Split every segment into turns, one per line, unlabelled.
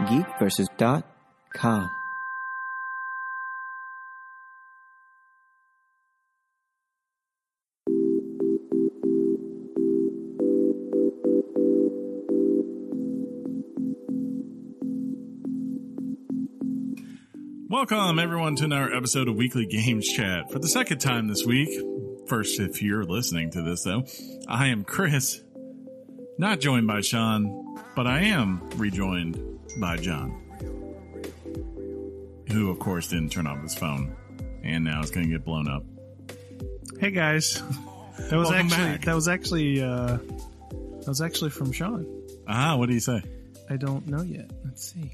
geekversus.com.
Welcome, everyone, to another episode of Weekly Games Chat. For the second time this week, first, if you're listening to this, though, I am Chris, not joined by Sean, but I am rejoined by John, who, of course, didn't turn off his phone, and now it's going to get blown up.
Hey guys, that was
Welcome
actually
back.
that was actually uh, that was actually from Sean.
Ah, what do you say?
I don't know yet. Let's see.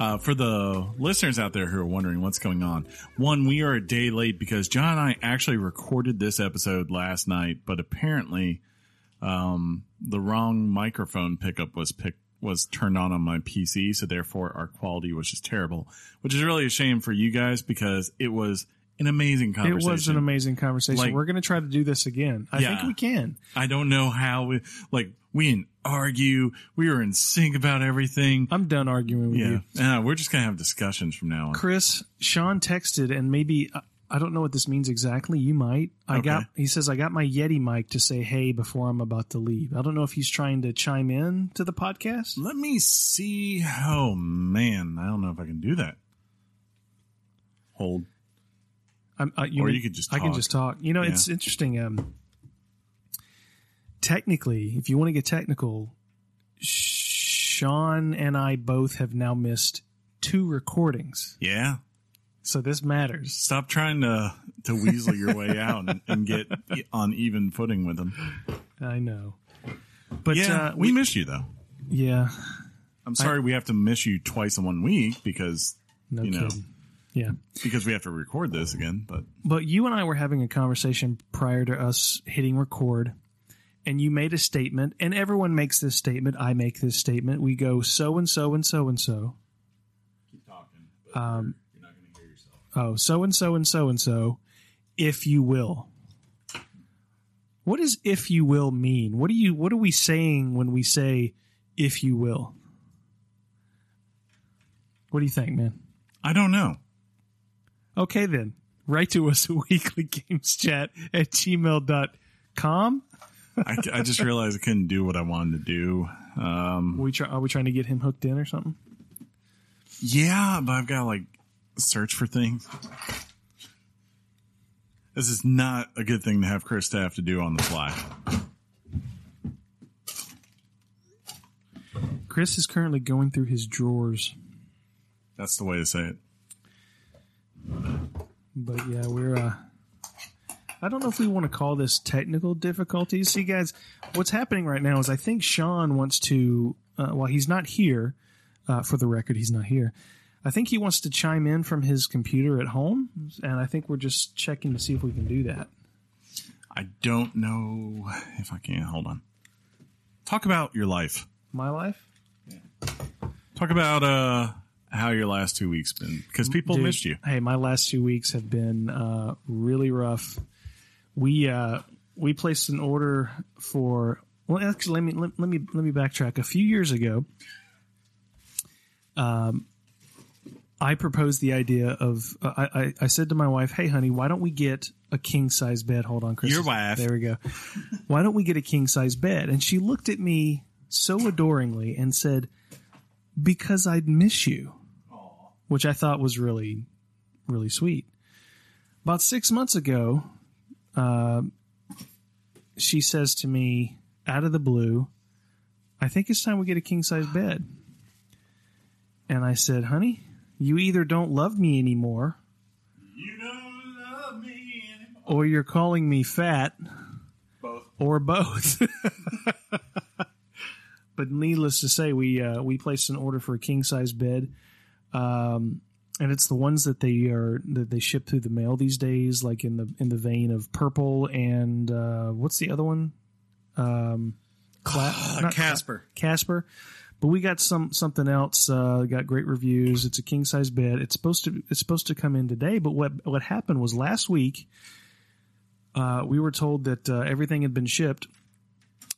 Uh, for the listeners out there who are wondering what's going on, one, we are a day late because John and I actually recorded this episode last night, but apparently, um, the wrong microphone pickup was picked was turned on on my PC, so therefore our quality was just terrible, which is really a shame for you guys because it was an amazing conversation.
It was an amazing conversation.
Like-
We're going to try to do this again. I
Yeah.
think we can.
I don't know how we like we didn't argue, we were in sync about everything.
I'm done arguing with
Yeah,
you,
uh, we're just gonna have discussions from now on.
Chris. Sean texted, and maybe I- don't know what this means exactly. You might. I
Okay.
got. He says I got my Yeti mic to say hey before I'm about to leave. I don't know if he's trying to chime in to the podcast.
Let me see. Oh man, I don't know if I can do that. Hold.
I'm, I, you
Or
know,
you could just
I can just talk. You know, it's interesting. Um, technically, if you want to get technical, Sean and I both have now missed two recordings,
Yeah.
So this matters.
Stop trying to to weasel your way out and, and get on even footing with them.
I know, but
yeah,
uh,
we miss you though.
yeah,
I'm sorry we have to miss you twice in one week because
no
You know.
kidding. Yeah,
because we have to record this again. But
but you and I were having a conversation prior to us hitting record. And you made a statement, and everyone makes this statement. I make this statement. We go so and so and so and so.
keep talking.
Um,
You're not going to hear yourself.
Oh, so and so and so and so, if you will. What does if you will mean? What do you what are we saying when we say if you will? What do you think, man?
I don't know.
Okay then. Write to us at weeklygameschat at gmail.com.
I, I just realized I couldn't do what I wanted to do. Um,
We try, are we trying to get him hooked in or something?
Yeah, but I've got like search for things. This is not a good thing to have Chris to have to do on the fly.
Chris is currently going through his drawers.
That's the way to say it.
But yeah, we're. uh I don't know if we want to call this technical difficulties. See, guys, what's happening right now is I think Sean wants to. Uh, while he's not here, uh, for the record, he's not here. I think he wants to chime in from his computer at home, and I think we're just checking to see if we can do that.
I don't know if I can. Hold on. Talk about your life.
My life,
Talk about uh how your last two weeks been because people
Dude,
missed you.
Hey, my last two weeks have been uh, really rough. We uh, we placed an order for. Well, actually, let me let, let me let me backtrack. A few years ago, um, I proposed the idea of. Uh, I, I I said to my wife, "Hey, honey, why don't we get a king size bed?" Hold on, Chris.
Your wife.
There we go. why don't we get a king size bed? And she looked at me so adoringly and said, "Because I'd miss you." which I thought was really, really sweet. About six months ago, uh, she says to me out of the blue, I think it's time we get a king size bed. And I said, honey, you either don't love me anymore
You don't love me anymore.
or you're calling me fat
Both.
or both. but needless to say, we uh, we placed an order for a king size bed, um, and it's the ones that they are that they ship through the mail these days, like in the in the vein of purple and uh, what's the other one? Um, Cla- not-
Casper.
Casper. But we got some something else. Uh, got great reviews. It's a king size bed. It's supposed to it's supposed to come in today. But what what happened was last week, uh, we were told that uh, everything had been shipped,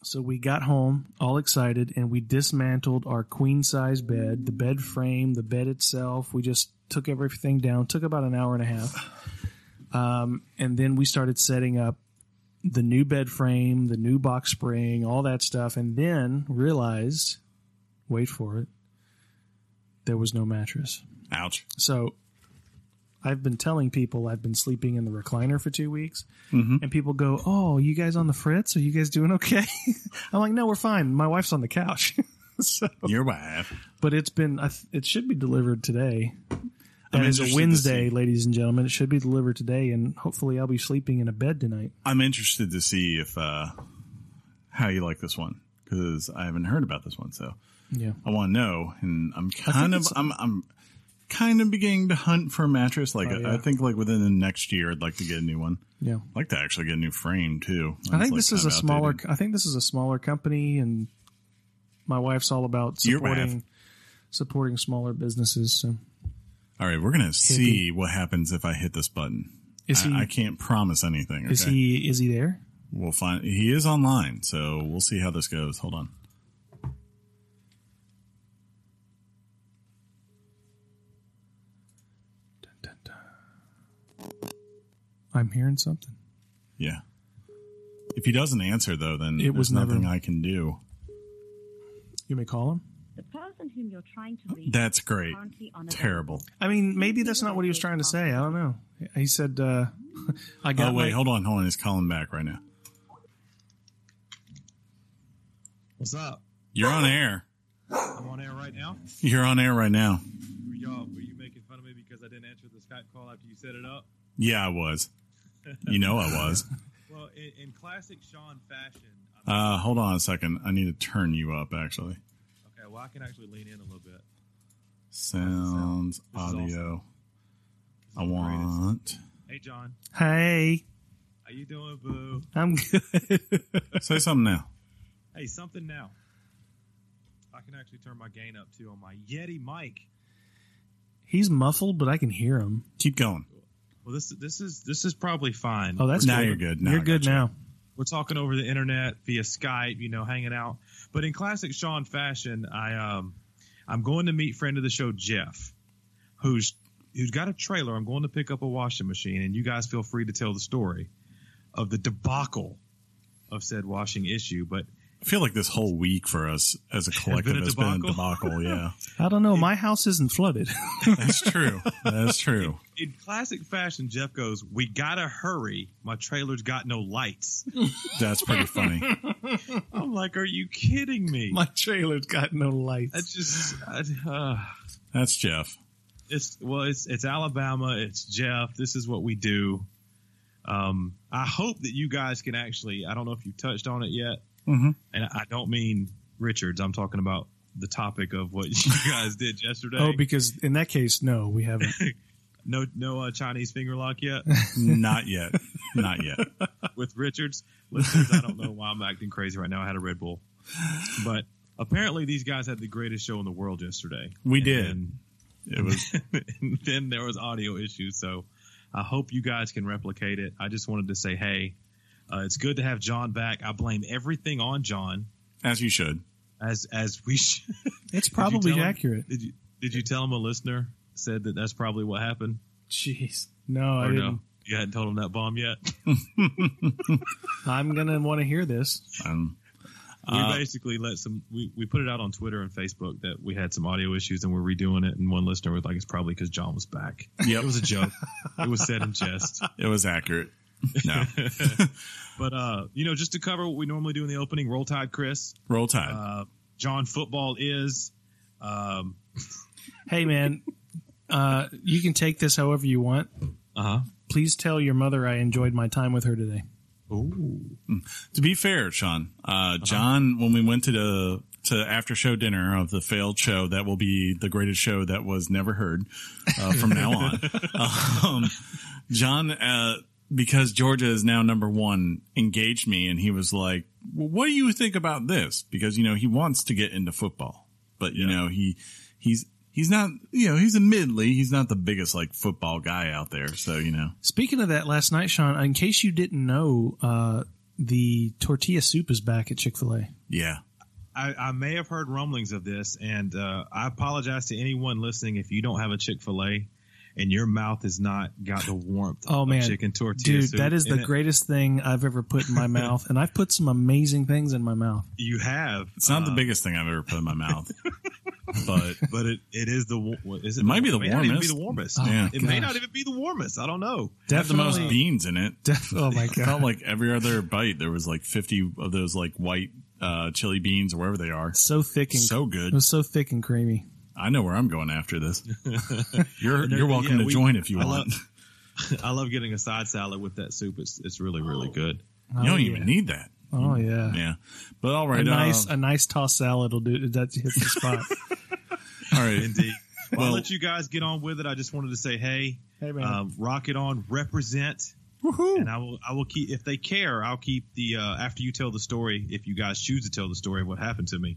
So we got home all excited and we dismantled our queen size bed, the bed frame, the bed itself. We just took everything down. Took about an hour and a half. Um, and then we started setting up the new bed frame, the new box spring, all that stuff, and then realized, wait for it, there was no mattress.
Ouch.
So I've been telling people I've been sleeping in the recliner for two weeks, and people go, "Oh, you guys on the fritz? Are you guys doing okay?" I'm like, "No, we're fine. My wife's on the couch." so,
Your wife.
but it's been it should be delivered today. Is a Wednesday, ladies and gentlemen. It should be delivered today, and hopefully, I'll be sleeping in a bed tonight.
I'm interested to see if uh, how you like this one because I haven't heard about this one, so
Yeah,
I want to know. And I'm kind of I'm I'm kind of beginning to hunt for a mattress. Like
Oh, yeah.
I think like within the next year, I'd like to get a new one.
yeah.
I'd like to actually get a new frame too.
I think
like,
this is a
of
smaller. I think this is a smaller company, and my wife's all about supporting supporting smaller businesses. So
All right, we're gonna see what happens if I hit this button.
is he
I, I can't promise anything. Okay?
is he is he there?
We'll find. He is online, so we'll see how this goes. Hold on.
I'm hearing something.
Yeah. If he doesn't answer though, then
It was
there's nothing
never-
I can do.
You may call him.
The person whom you're trying to reach
That's great.
currently unavailable.
Terrible.
I mean, maybe that's not what he was trying to say. I don't know. He said, uh, "I got
Oh wait,
my-
hold on, hold on. He's calling back right now.
What's up?
You're on air.
I'm on air right now.
You're on air right now.
Were y'all were you making fun of me because I didn't answer the Skype call after you set it up?
Yeah, I was. You know I was.
Well, in, in classic Sean fashion, I'm,
Uh, hold on a second. I need to turn you up. Actually,
okay. Well, I can actually lean in a little bit.
sounds,
This is awesome.
audio. I
This is the greatest.
want.
Hey, John,
hey,
how you doing, Boo?
I'm good."
Say something now.
Hey, something now. I can actually turn my gain up too on my Yeti mic.
He's muffled, but I can hear him.
Keep going.
Well, this this is this is probably fine.
Oh, that's
Now
good.
you're good. Now
you're good
you.
now.
we're talking over the internet via Skype, you know, hanging out. But in classic Sean fashion, I um I'm going to meet friend of the show Jeff, who's who's got a trailer. I'm going to pick up a washing machine, and you guys feel free to tell the story of the debacle of said washing issue. But
I feel like this whole week for us as a collective
been a
has been a
debacle.
debacle. Yeah,
I don't know. My house isn't flooded.
that's true. That's true.
in classic fashion, Jeff goes, "We gotta hurry. My trailer's got no lights."
That's pretty funny.
I'm like, "Are you kidding me?"
My trailer's got no lights.
That's just. I, uh,
That's Jeff.
it's well it's it's alabama it's jeff this is what we do um i hope that you guys can actually i don't know if you touched on it yet
Mhm.
and i don't mean richards i'm talking about the topic of what you guys did yesterday
oh, because in that case, no, we haven't.
no no uh, chinese finger lock yet
Not yet. Not yet.
with richards listeners i don't know why i'm acting crazy right now i had a red bull but apparently these guys had the greatest show in the world yesterday
We did.
and
It was
and then there was audio issues. So I hope you guys can replicate it. I just wanted to say, hey, uh, it's good to have John back. I blame everything on John,
as you should.
as as we. Sh-
It's
Did you
probably
him-
accurate.
Did you did you tell him a listener said that that's probably what happened?
Jeez, no, I didn't.
no, you hadn't told him that bomb yet.
I'm gonna want to hear this.
Um,
we
Uh,
basically let some. We, we put it out on Twitter and Facebook that we had some audio issues and we're redoing it. And one listener was like, "It's probably because John was back."
Yeah,
It was a joke. it was said in jest.
it was accurate. No.
But uh, you know, just to cover what we normally do in the opening, roll tide, Chris.
Roll Tide.
Uh, John football is. Um,
Hey, man, uh, you can take this however you want.
uh huh.
Please tell your mother I enjoyed my time with her today.
Ooh.
to be fair, Sean,
Uh-huh.
uh, John, when we went to the to after show dinner of the failed show, that will be the greatest show that was never heard uh, from now on. um, John, uh, because Georgia is now number one, engaged me, and he was like, well, "What do you think about this?" Because you know he wants to get into football, but you
Yeah.
know he he's he's not you know he's a midly, he's not the biggest like football guy out there, so you know.
Speaking of that, last night, Sean, in case you didn't know, uh, the tortilla soup is back at Chick Fil A.
Yeah.
I, I may have heard rumblings of this, and uh, I apologize to anyone listening if you don't have a Chick Fil A and your mouth has not got the warmth
Oh
of
man,
chicken tortilla
dude,
soup
that is the
it.
greatest thing I've ever put in my mouth, and I've put some amazing things in my mouth.
You have.
It's not the
uh,
biggest thing I've ever put in my mouth, but
but it, it is the wa- what is it?
It might be the warmest.
It may not even be
warmest.
the warmest.
Oh,
Yeah.
it may not even be the warmest. I don't know.
it had the most
Definitely-
beans in it.
Def- oh my
It felt like every other bite there was like 50 of those like white uh, chili beans or wherever they are.
so thick and
So good.
It was so thick and creamy.
I know where I'm going after this. You're you're welcome
yeah,
to
we-
join if you
I
want.
I love getting a side salad with that soup. It's it's really really good.
you don't
Oh,
even need that.
Oh yeah,
Yeah. But all right, a
nice
uh,
a nice tossed salad will do that. Hits the spot.
all right.
Indeed. Well,
Well-
I'll let you guys get on with it. I just wanted to say, hey,
hey man,
um, rock it on, represent,
Woohoo.
and I will I will keep if they care, I'll keep the uh, after you tell the story. If you guys choose to tell the story of what happened to me,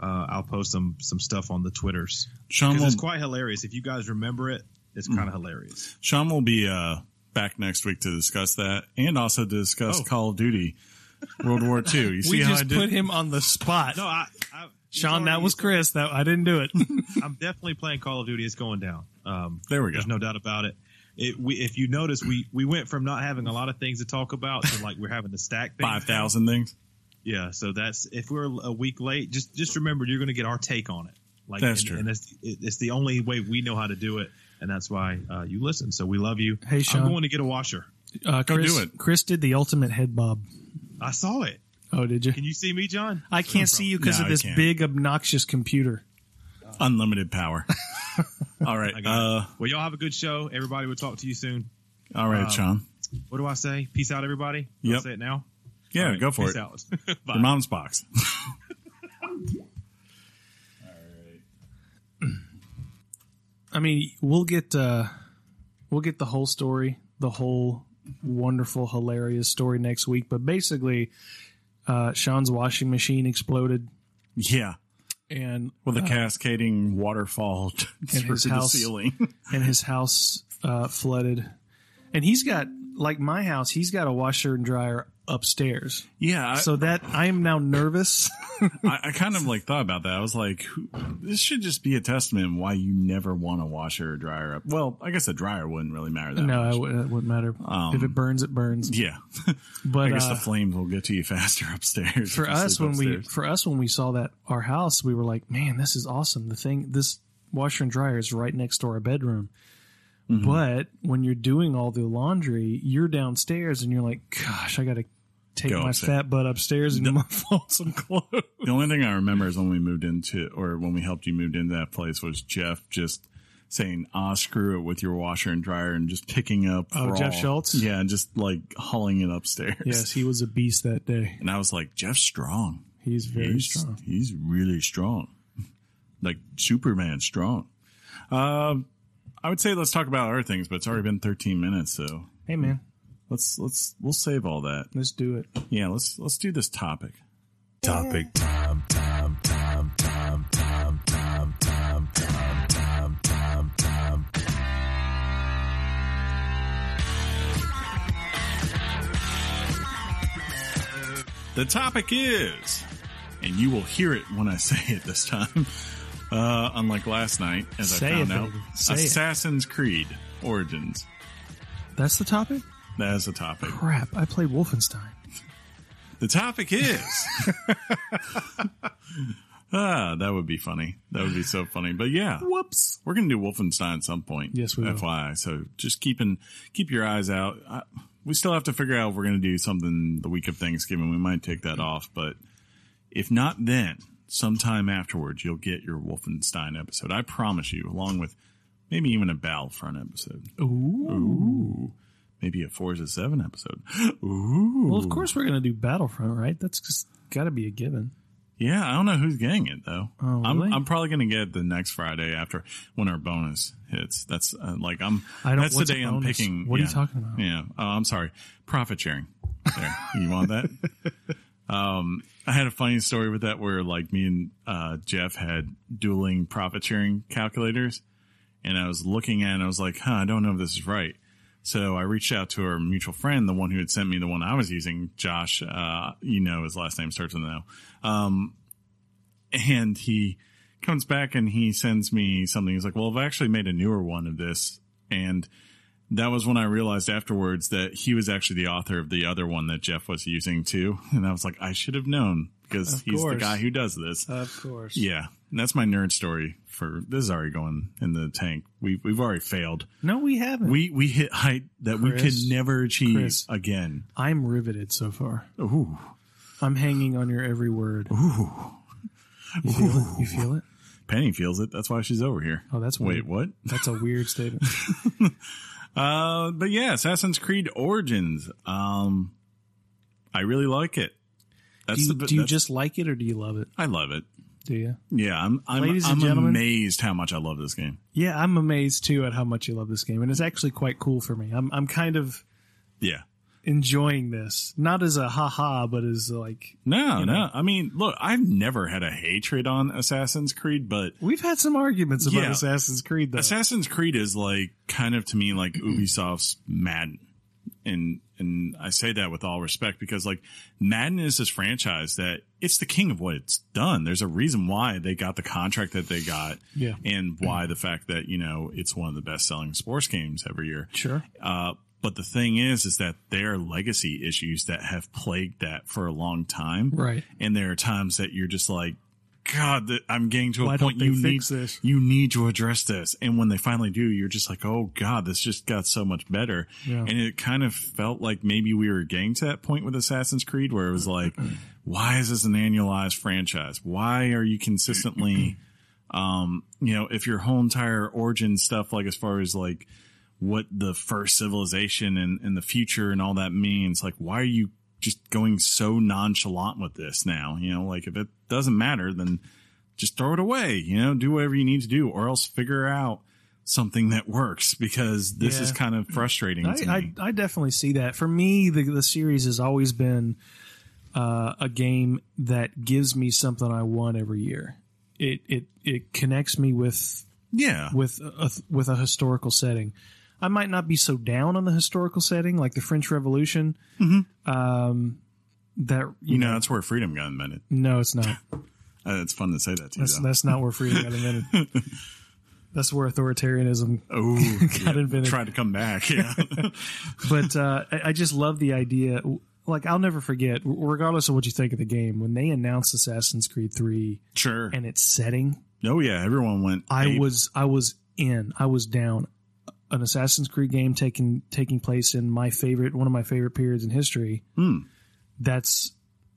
uh, I'll post some some stuff on the twitters
Sean
because
will,
it's quite hilarious. If you guys remember it, it's kind of hilarious.
Sean will be uh, back next week to discuss that and also to discuss
Oh.
Call of Duty World War II. You see
we
how I
just
did?
put him on the spot.
No, I, I it's
Sean, that was Chris. That I didn't do it.
I'm definitely playing Call of Duty. It's going down. Um,
there we go.
There's no doubt about it. It, we, if you notice, we, we went from not having a lot of things to talk about to like we're having to stack things.
Five thousand things.
Yeah, so that's if we're a week late, just just remember you're going to get our take on it. Like
That's
and,
true.
and it's it's the only way we know how to do it, and that's why uh, you listen. So we love you.
Hey, Sean.
I'm going to get a washer.
Uh,
Go
Chris,
do it.
Chris did the ultimate head bob.
I saw it.
Oh, did you?
Can you see me, John?
I can't see you because
No,
of this big obnoxious computer.
Unlimited power. all right. Uh.
Well, y'all have a good show. Everybody will talk to you soon.
all right,
Um,
Sean.
What do I say? Peace out, everybody. Do I
Yep.
Say it now.
Yeah,
All right,
go for
peace
it.
Out.
Your mom's box.
I mean, we'll get uh, we'll get the whole story, the whole wonderful, hilarious story next week. But basically, uh, Sean's washing machine exploded,
yeah.
and
With a
uh,
cascading waterfall through
his
the
house-
ceiling.
and his house uh, flooded. And he's got like my house. He's got a washer and dryer upstairs.
yeah. I,
So that I am now nervous.
I, I kind of like thought about that. I was like, this should just be a testament why you never want a washer or dryer up. Well, I guess a dryer wouldn't really matter that
no,
much.
No, it wouldn't matter.
Um,
if it burns, it burns.
yeah.
But
I guess
uh,
the flames will get to you faster upstairs.
for us when we for us when we saw that our house, we were like, man, this is awesome. The thing, this washer and dryer is right next to our bedroom.
Mm-hmm.
But when you're doing all the laundry, you're downstairs and you're like, gosh, I got to take
Go
my
upstairs.
fat butt upstairs and fold some clothes.
The only thing I remember is when we moved into, or when we helped you move into that place, was Jeff just saying, "Ah, screw it with your washer and dryer," and just picking up.
Oh,
raw-
Jeff Schultz?
Yeah, and just like hauling it upstairs.
Yes, he was a beast that day.
and I was like, Jeff's strong.
He's very
he's,
strong.
He's really strong, like Superman strong. Um, I would say let's talk about other things, but it's already been 13 minutes, so
Hey man,
let's let's we'll save all that.
let's do it.
Yeah, let's let's do this topic.
Topic time, time, time, time, time, time, time, time, time, time, time.
The topic is, and you will hear it when I say it this time. Uh, unlike last night, as
Say
I found
it,
out,
baby. Say it.
Assassin's Creed Origins.
That's the topic.
That is the topic.
Crap, I played Wolfenstein.
The topic is. ah, that would be funny. That would be so funny. But yeah,
Whoops.
we're gonna do Wolfenstein at some point.
Yes, we will.
FYI. So just keeping keep your eyes out. I, we still have to figure out if we're gonna do something the week of Thanksgiving. We might take that off, but if not, then sometime afterwards you'll get your Wolfenstein episode. I promise you, along with maybe even a Battlefront episode.
Ooh.
Ooh. Maybe a four Forza Seven episode. Ooh.
Well, of course we're gonna do Battlefront, right? That's just got to be a given.
Yeah, I don't know who's getting it though.
Oh,
I'm
really?
I'm probably gonna get it the next Friday after when our bonus hits. That's uh, like I'm.
I don't-
That's the day I'm picking.
What are you talking about?
Yeah. Oh, I'm sorry. Profit sharing. There. you want that? um, I had a funny story with that where like me and uh, Jeff had dueling profit sharing calculators, and I was looking at it and I was like, huh, I don't know if this is right. So I reached out to our mutual friend, the one who had sent me the one I was using, Josh. Uh, you know his last name starts with an O. Um, and he comes back and he sends me something. He's like, "Well, I've actually made a newer one of this," and that was when I realized afterwards that he was actually the author of the other one that Jeff was using too. And I was like, I should have known because
Of
he's the guy who does this.
Of course.
Yeah, and that's my nerd story. For this is already going in the tank. We we've already failed.
No, we haven't.
We we hit height that we
Chris,
could never achieve
Chris.
again.
I'm riveted so far.
Ooh,
I'm hanging on your every word.
ooh.
You feel it? You feel it?
Penny feels it. That's why she's over here.
Oh, that's
Wait, what?
That's a weird statement.
Uh, but yeah, Assassin's Creed Origins. Um, I really like it. That's
do you,
the.
do you just like it or do you love it?
I love it.
Do you?
Yeah, I'm. I'm,
Ladies
I'm
gentlemen.
amazed how much I love this game.
Yeah, I'm amazed too at how much you love this game, and it's actually quite cool for me. I'm I'm kind of
Yeah.
enjoying this, not as a haha, but as like
No,
You
no. I mean, look, I've never had a hatred on Assassin's Creed, but
we've had some arguments about
Yeah.
Assassin's Creed though.
Assassin's Creed is like kind of to me like Ubisoft's Madden. And and I say that with all respect because like Madden is this franchise that it's the king of what it's done. There's a reason why they got the contract that they got
yeah,
and why the fact that, you know, it's one of the best selling sports games every year.
sure.
Uh, but the thing is, is that there are legacy issues that have plagued that for a long time.
Right.
And there are times that you're just like, God, that I'm getting to
Why
a point you need,
this?
you need to address this. And when they finally do, you're just like, oh God, this just got so much better.
Yeah.
And it kind of felt like maybe we were getting to that point with Assassin's Creed where it was like, why is this an annualized franchise? Why are you consistently, um, you know, if your whole entire origin stuff, like as far as like what the first civilization and, and the future and all that means, like why are you just going so nonchalant with this now? You know, like if it doesn't matter, then just throw it away, you know, do whatever you need to do or else figure out something that works because this is kind of frustrating to
I,
me.
I I definitely see that. For me, the the series has always been uh, a game that gives me something I want every year. It it it connects me with
yeah.
with a, with a historical setting. I might not be so down on the historical setting, like the French Revolution. Um, that you,
You know,
know,
that's where freedom got invented.
no, it's not.
Uh, it's fun to say that to
That's
you. though.
that's not where freedom got invented. That's where authoritarianism.
Oh,
got invented.
Tried to come back. Yeah.
But uh, I, I just love the idea. Like I'll never forget, regardless of what you think of the game, when they announced Assassin's Creed Three
sure.
and its setting,
oh, yeah. Everyone went.
I
ape.
was I was in. I was down. An Assassin's Creed game taking taking place in my favorite one of my favorite periods in history.
Hmm.
That's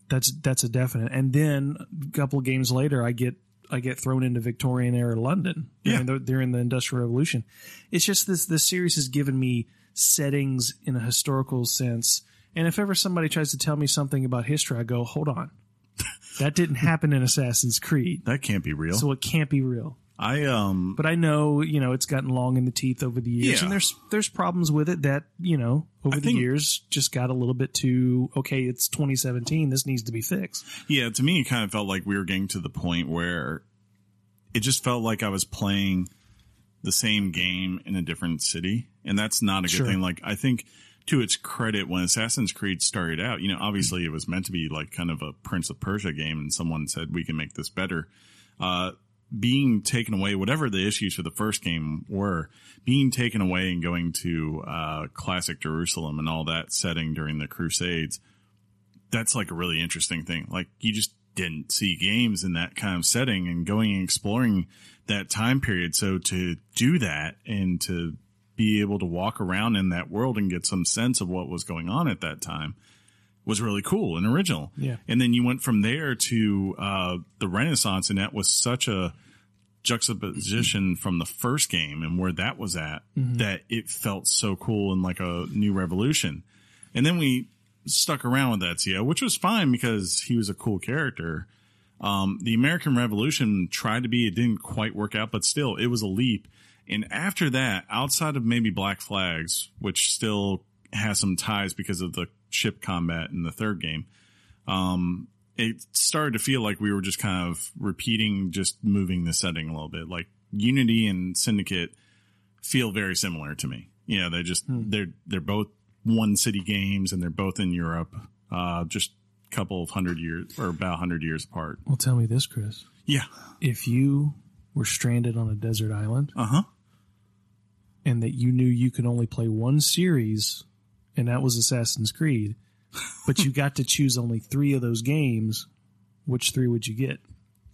that's that's a definite. And then a couple of games later, I get I get thrown into Victorian era London during, the, during the Industrial Revolution. It's just this this series has given me settings in a historical sense. And if ever somebody tries to tell me something about history, I go, hold on. That didn't happen in Assassin's Creed.
That can't be real.
So it can't be real
I um
but I know you know it's gotten long in the teeth over the years,
Yeah.
and there's there's problems with it that you know over
I
the
think-
years just got a little bit too okay. It's 2017. This needs to be fixed.
yeah, to me it kind of felt like we were getting to the point where it just felt like I was playing the same game in a different city, and that's not a good
Sure.
thing. Like I think to its credit, when Assassin's Creed started out, you know, obviously it was meant to be like kind of a Prince of Persia game, and someone said we can make this better. Uh, being taken away, whatever the issues for the first game were, being taken away and going to uh, classic Jerusalem and all that setting during the Crusades, that's like a really interesting thing. Like you just didn't see games in that kind of setting and going and exploring that time period. So to do that and to be able to walk around in that world and get some sense of what was going on at that time was really cool and original.
Yeah.
And then you went from there to uh, the Renaissance, and that was such a juxtaposition from the first game and where that was at that it felt so cool and like a new revolution. And then we stuck around with that Ezio, which was fine because he was a cool character. Um, the American Revolution tried to be, it didn't quite work out, but still, it was a leap. And after that, outside of maybe Black Flags, which still has some ties because of the ship combat in the third game, um, it started to feel like we were just kind of repeating, just moving the setting a little bit. Like Unity and Syndicate feel very similar to me. You know, they just
Hmm.
they're they're both one city games and they're both in Europe. Uh, just a couple of hundred years or about hundred years apart.
Well, tell me this, Chris.
Yeah.
If you were stranded on a desert island
Uh huh.
and that you knew you could only play one series, and that was Assassin's Creed, but you got to choose only three of those games, which three would you get?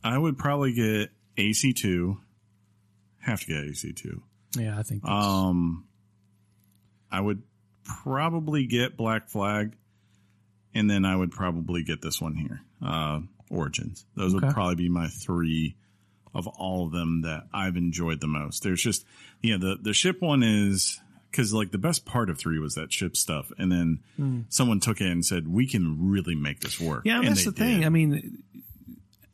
I would probably get AC two. Have to get AC two.
Yeah, I think.
Um, I would probably get Black Flag, and then I would probably get this one here, uh, Origins. Those would probably be my three of all of them that I've enjoyed the most. There's just, yeah, the the ship one is because like the best part of three was that ship stuff, and then hmm. someone took it and said we can really make this work.
Yeah,
and
that's the thing.
did.
I mean,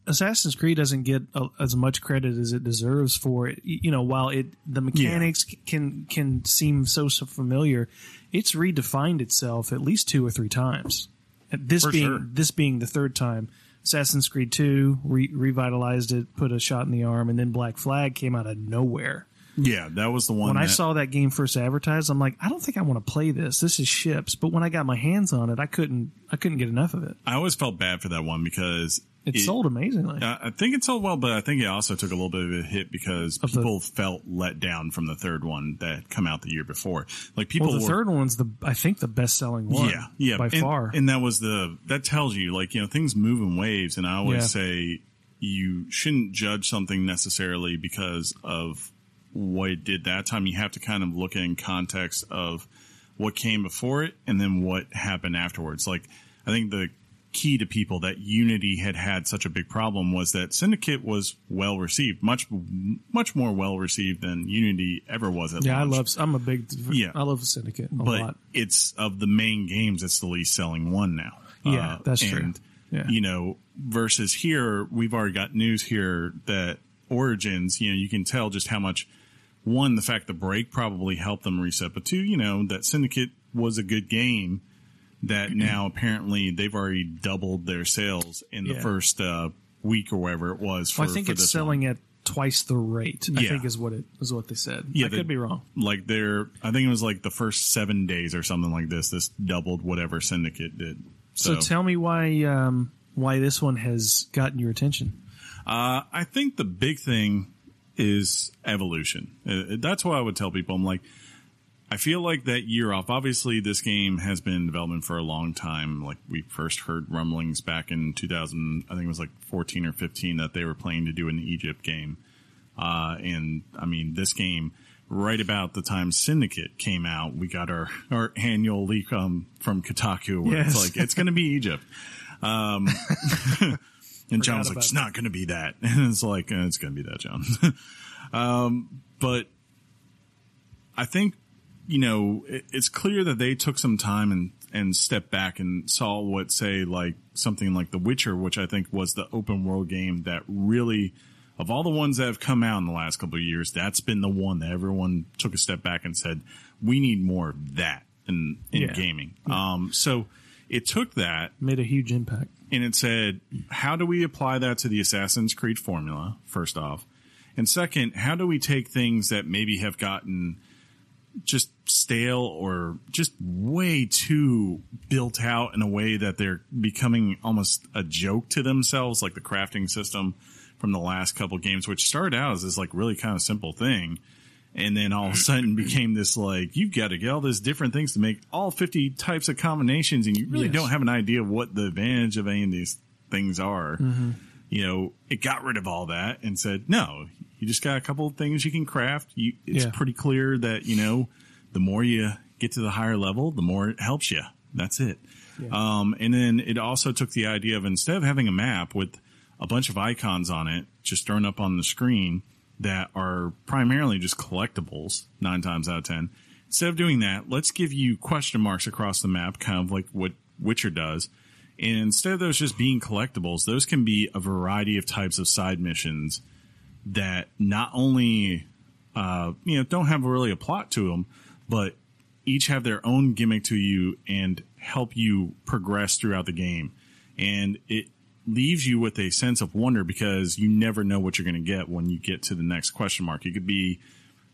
Assassin's Creed doesn't get a, as much credit as it deserves for it. You know, while it the mechanics c- can can seem so so familiar, it's redefined itself at least two or three times. This
For
being
sure.
this being the third time. Assassin's Creed 2 re- revitalized it, put a shot in the arm, and then Black Flag came out of nowhere.
Yeah, that was the one.
When I saw that game first advertised, I'm like, I don't think I want to play this. This is ships. But when I got my hands on it, I couldn't I couldn't get enough of it.
I always felt bad for that one because
It,
it-
sold amazingly.
I think it sold well, but I think it also took a little bit of a hit because
Of the-
people felt let down from the third one that had come out the year before. Like people
well, the
were,
third one's the I think the best selling one.
yeah, yeah,
by
and,
far.
And that was the that tells you like you know things move in waves, and I always
Yeah.
say you shouldn't judge something necessarily because of what it did that time. You have to kind of look in context of what came before it and then what happened afterwards. Like I think the key to people that Unity had had such a big problem was that Syndicate was well received, much much more well received than Unity ever was at
yeah, I love. I'm a big.
Yeah.
I love Syndicate a
but
lot.
it's of the main games, it's the least selling one now. Uh,
Yeah, that's true. Yeah.
You know, versus here, we've already got news here that Origins, you know, you can tell just how much one, the fact the break probably helped them reset, but two, you know, that Syndicate was a good game that now apparently they've already doubled their sales in the
Yeah.
first uh, week or whatever it was. For,
Well, I think it's selling
one.
at twice the rate. I
Yeah.
think is what it is what they said.
Yeah,
I
they-
could be wrong.
like they're I think it was like the first seven days or something like this. This doubled whatever Syndicate did.
So,
So,
tell me why um, why this one has gotten your attention.
uh, I think the big thing is evolution. Uh, that's why I would tell people. I'm like, I feel like that year off. Obviously, this game has been in development for a long time. Like we first heard rumblings back in 2000. I think it was like 14 or 15 that they were planning to do an Egypt game. Uh, and I mean, this game, right about the time Syndicate came out, we got our, our annual leak um, from Kotaku where
Yes.
it's like, it's going to be Egypt. Um, and John was like, it's not going to be that. And it's like, it's going to be that, John. um, but I think, you know, it, it's clear that they took some time and, and stepped back and saw what, say, like something like The Witcher, which I think was the open world game that really, of all the ones that have come out in the last couple of years, that's been the one that everyone took a step back and said, we need more of that in, in
Yeah.
gaming. Um, so it took that
Made a huge impact.
And it said, how do we apply that to the Assassin's Creed formula, first off? And second, how do we take things that maybe have gotten just stale or just way too built out in a way that they're becoming almost a joke to themselves, like the crafting system from the last couple games, which started out as this like really kind of simple thing. And then all of a sudden became this like, you've got to get all these different things to make all 50 types of combinations. And you really
Yes.
don't have an idea of what the advantage of any of these things are. You know, it got rid of all that and said, no, you just got a couple of things you can craft. You, it's
Yeah.
pretty clear that, you know, the more you get to the higher level, the more it helps you. That's it. Um, and then it also took the idea of instead of having a map with a bunch of icons on it just thrown up on the screen that are primarily just collectibles nine times out of ten, instead of doing that, let's give you question marks across the map, kind of like what Witcher does. And instead of those just being collectibles, those can be a variety of types of side missions that not only uh, you know don't have really a plot to them, but each have their own gimmick to you and help you progress throughout the game. And it leaves you with a sense of wonder because you never know what you're going to get when you get to the next question mark. It could be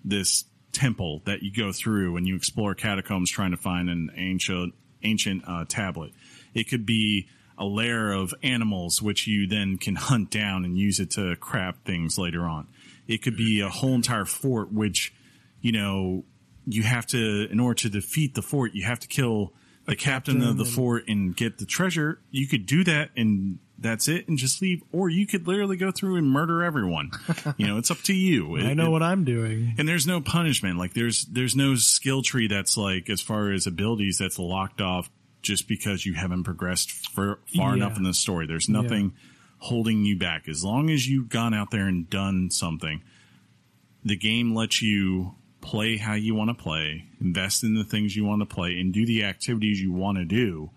this temple that you go through and you explore catacombs trying to find an ancient ancient uh, tablet. It could be a lair of animals which you then can hunt down and use it to craft things later on. It could be a whole entire fort which you know you have to in order to defeat the fort you have to kill the captain, of the fort and get the treasure. You could do that and that's it and just leave or you could literally go through and murder everyone. you know, it's up to you.
I know
it-
what I'm doing.
and there's no punishment. Like there's there's no skill tree that's like as far as abilities that's locked off just because you haven't progressed for, far
Yeah.
enough in the story. There's nothing holding you back. As long as you've gone out there and done something, the game lets you play how you want to play, invest in the things you want to play, and do the activities you want to do,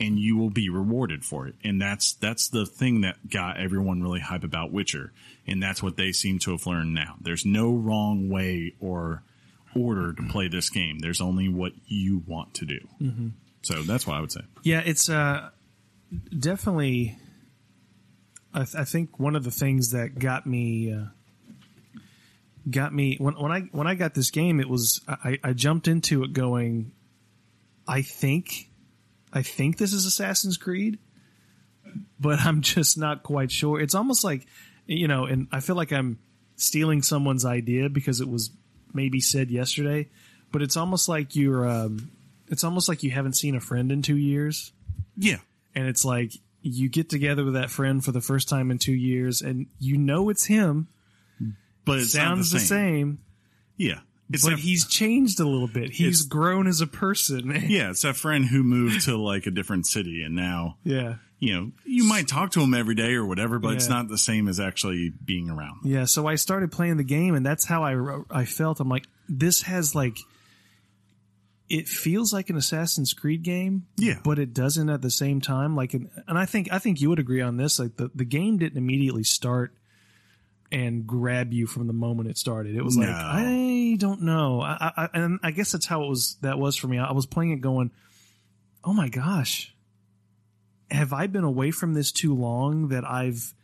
and you will be rewarded for it. And that's that's the thing that got everyone really hype about Witcher, and that's what they seem to have learned now. There's no wrong way or order to play this game. There's only what you want to do. So that's what I would say.
Yeah, it's uh, definitely. I, th- I think one of the things that got me uh, got me when when I when I got this game, it was I, I jumped into it going. I think, I think this is Assassin's Creed, but I'm just not quite sure. It's almost like, you know, and I feel like I'm stealing someone's idea because it was maybe said yesterday, but it's almost like you're. Um, it's almost like you haven't seen a friend in two years
Yeah.
and it's like you get together with that friend for the first time in two years and you know it's him
But it
sounds the same,
Yeah. It's
but
that-
he's changed a little bit. He's grown as a person.
Yeah, it's that friend who moved to like a different city and now
yeah.
you know, you might talk to him every day or whatever, but it's not the same as actually being around.
yeah so i started playing the game and that's how i i felt. I'm like this has like it feels like an assassin's creed game
Yeah.
but it doesn't at the same time. Like and i think i think you would agree on this like the, the game didn't immediately start and grab you from the moment it started. It was like
No.
I don't know I, I and i guess that's how it was that was for me i was playing it going oh my gosh have i been away from this too long that i've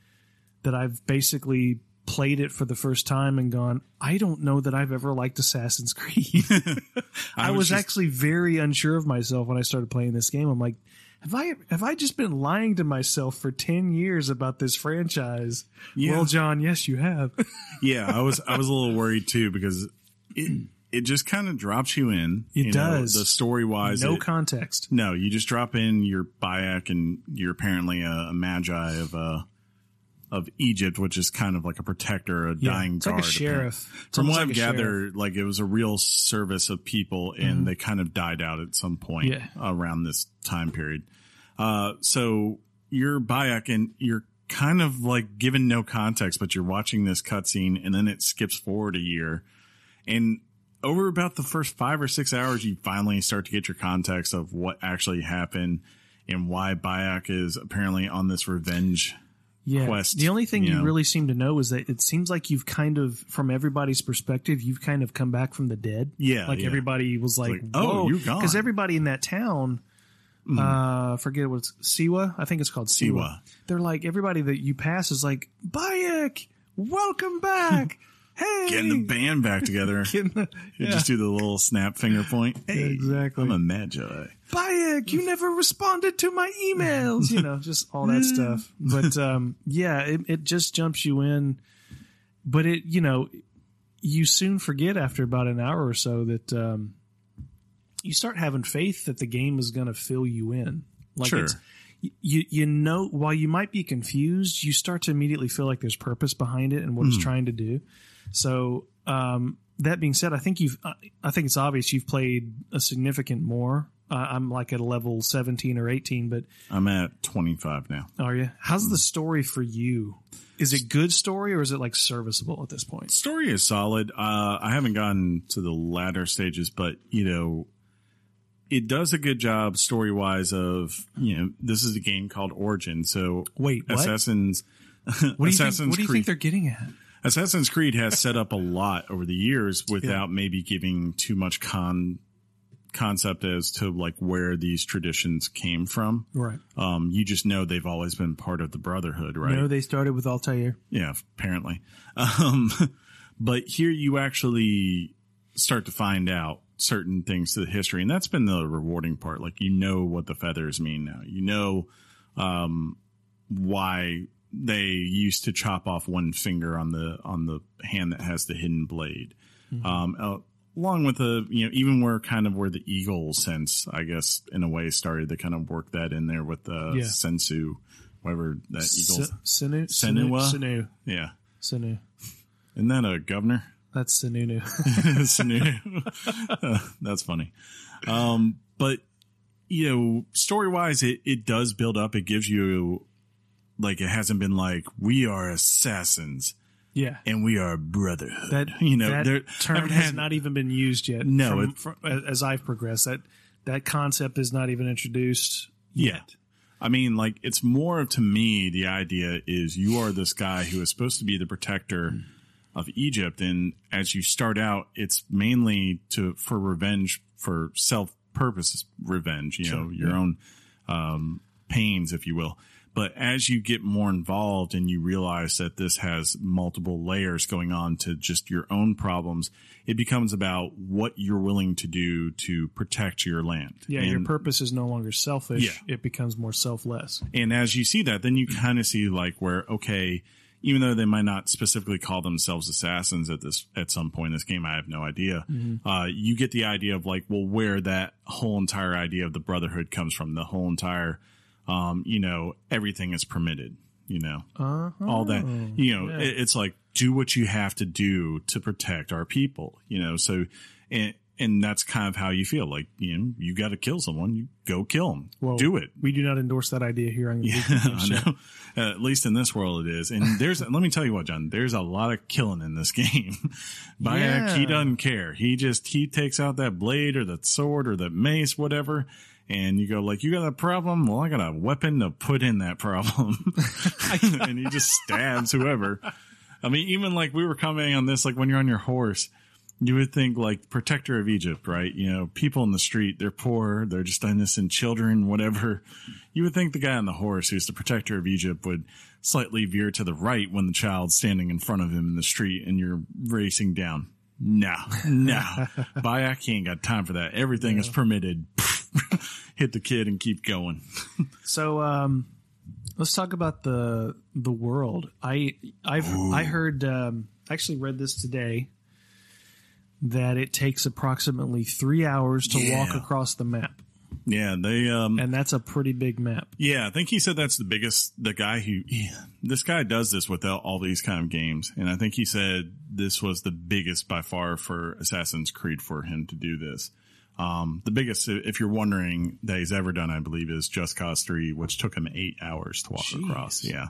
that i've basically played it for the first time and gone i don't know that i've ever liked assassin's creed I, was,
just-
actually very unsure of myself when I started playing this game. I'm like, have I have I just been lying to myself for ten years about this franchise?
Yeah.
Well, John, yes, you have.
yeah, I was I was a little worried too because it it just kind of drops you in.
It
you know,
does.
the story wise.
no
it-
context.
no, you just drop in your Bayek and you're apparently a, a Medjay of uh of Egypt, which is kind of like a protector, a
Yeah,
dying
it's like a sheriff.
From what I've
like sheriff.
gathered, like it was a real service of people, and they kind of died out at some point
Yeah.
around this time period. Uh, so you're Bayek, and you're kind of like given no context, but you're watching this cutscene, and then it skips forward a year, and over about the first five or six hours, you finally start to get your context of what actually happened and why Bayek is apparently on this revenge.
yeah.
quest,
the only thing
you
you,
know.
really seem to know is that it seems like you've kind of, from everybody's perspective, you've kind of come back from the dead.
Yeah,
like
yeah.
everybody was like,
like, oh, you're gone.
because everybody in that town. Uh, forget what it's Siwa. I think it's called Siwa.
Siwa.
They're like everybody that you pass is like Bayek, welcome back. hey,
Getting the band back together.
The- yeah.
just do the little snap finger point. Hey,
Exactly.
I'm a Medjay.
Bayek, you never responded to my emails. You know, just all that stuff. But um, yeah, it, it just jumps you in. But it, you know, you soon forget after about an hour or so that um, you start having faith that the game is going to fill you in. Like
Sure.
it's, you you know while you might be confused, you start to immediately feel like there's purpose behind it and what it's trying to do. So um, that being said, I think you've I- I think it's obvious you've played a significant more. Uh, I'm like at a level 17 or 18, but
I'm at 25 now.
are you? How's the story for you? Is it good story or is it like serviceable at this point?
Story is solid. Uh, I haven't gotten to the latter stages, but you know, it does a good job story wise of you know this is a game called Origin, so
Wait, what?
Assassins.
What do you think?
Assassin's
What do you
Creed.
think they're getting at?
Assassin's Creed has set up a lot over the years without maybe giving too much con concept as to like where these traditions came from.
Right.
Um, you just know they've always been part of the Brotherhood, right?
No, they started with Altair.
Yeah, apparently. Um, but here you actually start to find out certain things to the history, and that's been the rewarding part. Like you know what the feathers mean now. You know um, why they used to chop off one finger on the on the hand that has the hidden blade. Um, uh, along with the you know even where kind of where the eagle sense, I guess in a way started to kind of work that in there with the
Yeah.
sensu, whatever that eagle.
Senu,
Senua?
Senu,
yeah,
Senu.
isn't that a governor?
That's Sununu.
Sanu. That's funny. Um, but you know, story wise, it, it does build up. It gives you like it hasn't been like we are assassins
yeah.
and we are brotherhood.
That
you know,
that term has
had-
not even been used yet.
No,
from,
it-
from- as I've progressed, that that concept is not even introduced
Yeah.
yet.
I mean, like it's more to me. The idea is you are this guy who is supposed to be the protector of Egypt, and as you start out, it's mainly to for revenge for self purposes, revenge. You know, your own um, pains, if you will. But as you get more involved and you realize that this has multiple layers going on to just your own problems, it becomes about what you're willing to do to protect your land.
Yeah, your purpose is no longer selfish.
Yeah.
It becomes more selfless.
and as you see that, then you kind of see like where okay, even though they might not specifically call themselves assassins at this at some point in this game, I have no idea. Uh, you get the idea of like, well, where that whole entire idea of the brotherhood comes from. The whole entire, um, you know, everything is permitted. You know,
Uh-huh.
all that. You know, it, it's like do what you have to do to protect our people. You know, so and and that's kind of how you feel. Like you know, you got to kill someone, you go kill them,
Well,
do it.
We do not endorse that idea here on the
Yeah, I know. Uh, at least in this world, it is. And there's, let me tell you what, John. There's a lot of killing in this game. Bayek,
Yeah.
he doesn't care. He just he takes out that blade or that sword or that mace, whatever. And you go like, you got a problem? Well, I got a weapon to put in that problem. and he just stabs whoever. I mean, even like we were commenting on this, like when you're on your horse, you would think like protector of Egypt, right? You know, people in the street, they're poor, they're just innocent children, whatever. You would think the guy on the horse, who's the protector of Egypt, would slightly veer to the right when the child's standing in front of him in the street and you're racing down. No, no. Bayek, he ain't got time for that. Everything is permitted. Hit the kid and keep going.
So um, let's talk about the the world. I I've I heard um, actually read this today that it takes approximately three hours to walk across the map,
Yeah, they um
and that's a pretty big map.
Yeah, I think he said that's the biggest. The guy who yeah, this guy does this without all these kind of games, and I think he said this was the biggest by far for Assassin's Creed for him to do this. Um, the biggest, if you're wondering, that he's ever done, I believe, is Just Cause Three, which took him eight hours to walk
Jeez.
across. Yeah,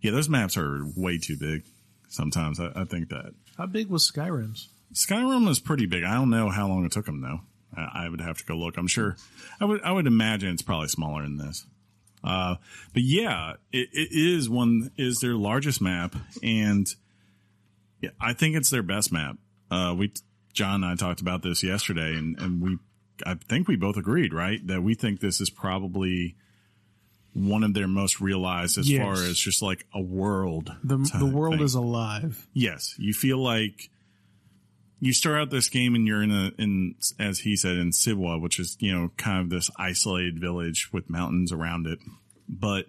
yeah, those maps are way too big. Sometimes I, I think that
How big was Skyrim's?
Skyrim was pretty big. I don't know how long it took them though. I, I would have to go look. I'm sure. I would. I would imagine it's probably smaller than this. Uh, but yeah, it, it is one is their largest map, and yeah, I think it's their best map. Uh, we John and I talked about this yesterday, and and we I think we both agreed, right, that we think this is probably one of their most realized as
Yes.
far as just like a world.
The the world
thing.
is alive.
Yes, you feel like you start out this game and you're in a in as he said in Siwa, which is you know kind of this isolated village with mountains around it. But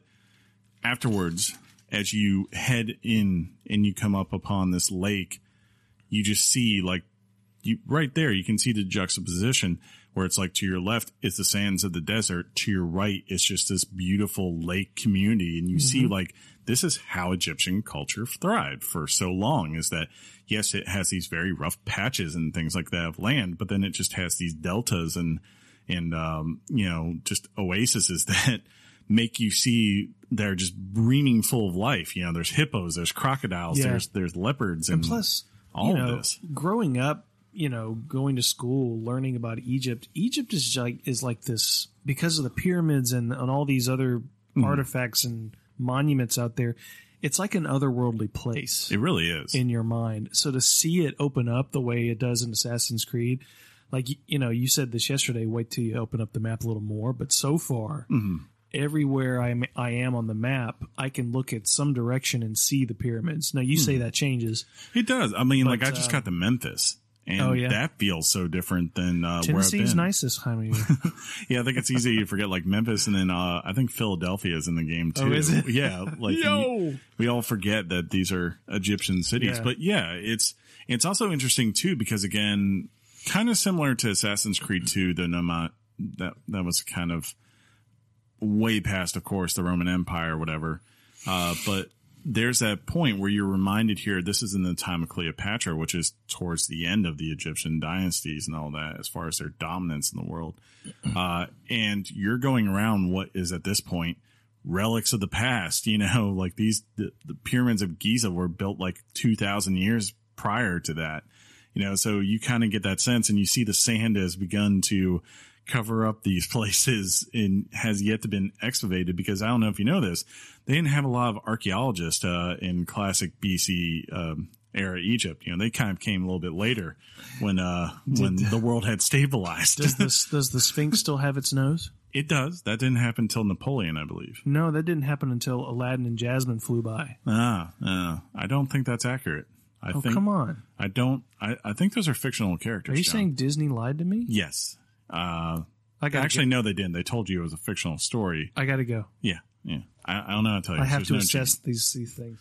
afterwards, as you head in and you come up upon this lake, you just see like you right there. You can see the juxtaposition where it's like to your left it's the sands of the desert, to your right it's just this beautiful lake community, and you see like this is how Egyptian culture thrived for so long. Is that yes, it has these very rough patches and things like that of land, but then it just has these deltas and and um, you know just oases that make you see they're just breaming full of life. You know, there's hippos, there's crocodiles,
Yeah.
there's there's leopards, and,
And plus,
all
you
of this.
growing up, you know, going to school, learning about Egypt. Egypt is like is like this because of the pyramids and, and all these other
Mm-hmm.
artifacts and monuments out there. It's like an otherworldly place
It really is.
in your mind. So to see it open up the way it does in Assassin's Creed, like you know, you said this yesterday. Wait till you open up the map a little more. But so far,
Mm-hmm.
everywhere I'm, I am on the map, I can look at some direction and see the pyramids. Now you
Hmm.
say that changes.
It does. I mean, like I just
uh,
got to Memphis, and
Oh, yeah?
that feels so different than uh, been.
nice this time of year.
Yeah, I think it's easy to forget like Memphis, and then uh, I think Philadelphia is in the game too.
Oh, is it?
Yeah, like we, all forget that these are Egyptian cities,
Yeah.
but yeah, it's it's also interesting too because again, kind of similar to Assassin's Creed 2, the Nomad that that was kind of way past, of course, the Roman Empire or whatever. Uh, but there's that point where you're reminded here, this is in the time of Cleopatra, which is towards the end of the Egyptian dynasties and all that, as far as their dominance in the world. Uh, and you're going around what is at this point relics of the past, you know, like these, the, the pyramids of Giza were built like 2000 years prior to that, you know, so you kind of get that sense and you see the sand has begun to cover up these places and has yet to been excavated because I don't know if you know this, they didn't have a lot of archaeologists uh, in classic BC um, era Egypt. You know, they kind of came a little bit later when uh, when the world had stabilized.
Does this does the Sphinx still have its nose?
it does. That didn't happen until Napoleon, I believe.
No, that didn't happen until Aladdin and Jasmine flew by.
Ah, uh, I don't think that's accurate. I
Oh,
think
come on.
I don't. I, I think those are fictional characters.
Are you
John.
saying Disney lied to me?
yes? Uh,
I got
actually, no, they didn't. They told you it was a fictional story.
I got to go.
Yeah, yeah. I, I don't know how to tell you.
I have
There's
to
no
assess these these things.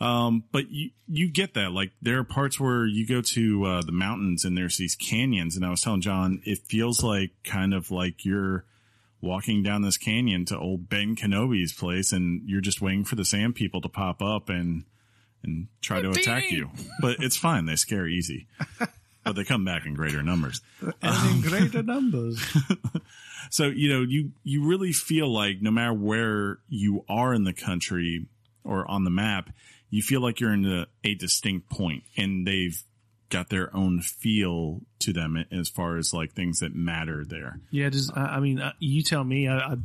Um, but you you get that. Like there are parts where you go to uh, the mountains and there's these canyons, and I was telling John, it feels like kind of like you're walking down this canyon to old Ben Kenobi's place, and you're just waiting for the sand people to pop up and and try to attack you. But it's fine; they scare easy. But they come back in greater numbers.
And in greater numbers.
So, you know, you, you really feel like no matter where you are in the country or on the map, you feel like you're in a, a distinct point and they've got their own feel to them as far as like things that matter there.
Yeah, just I I mean, uh, you tell me. I, I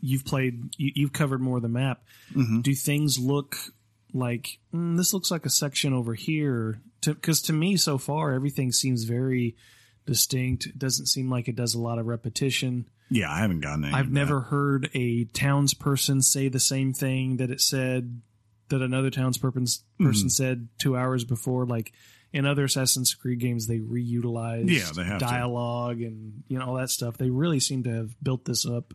you've played, you, you've covered more of the map.
Mm-hmm.
Do things look like mm, this looks like a section over here? Because to, me, so far, everything seems very distinct. It doesn't seem like it does a lot of repetition.
Yeah, I haven't gotten any.
I've
of that.
never heard a townsperson say the same thing that it said that another townsperson
Mm-hmm.
said two hours before. Like in other Assassin's Creed games, they reutilize
Yeah, they have to.
dialogue and you know all that stuff. They really seem to have built this up.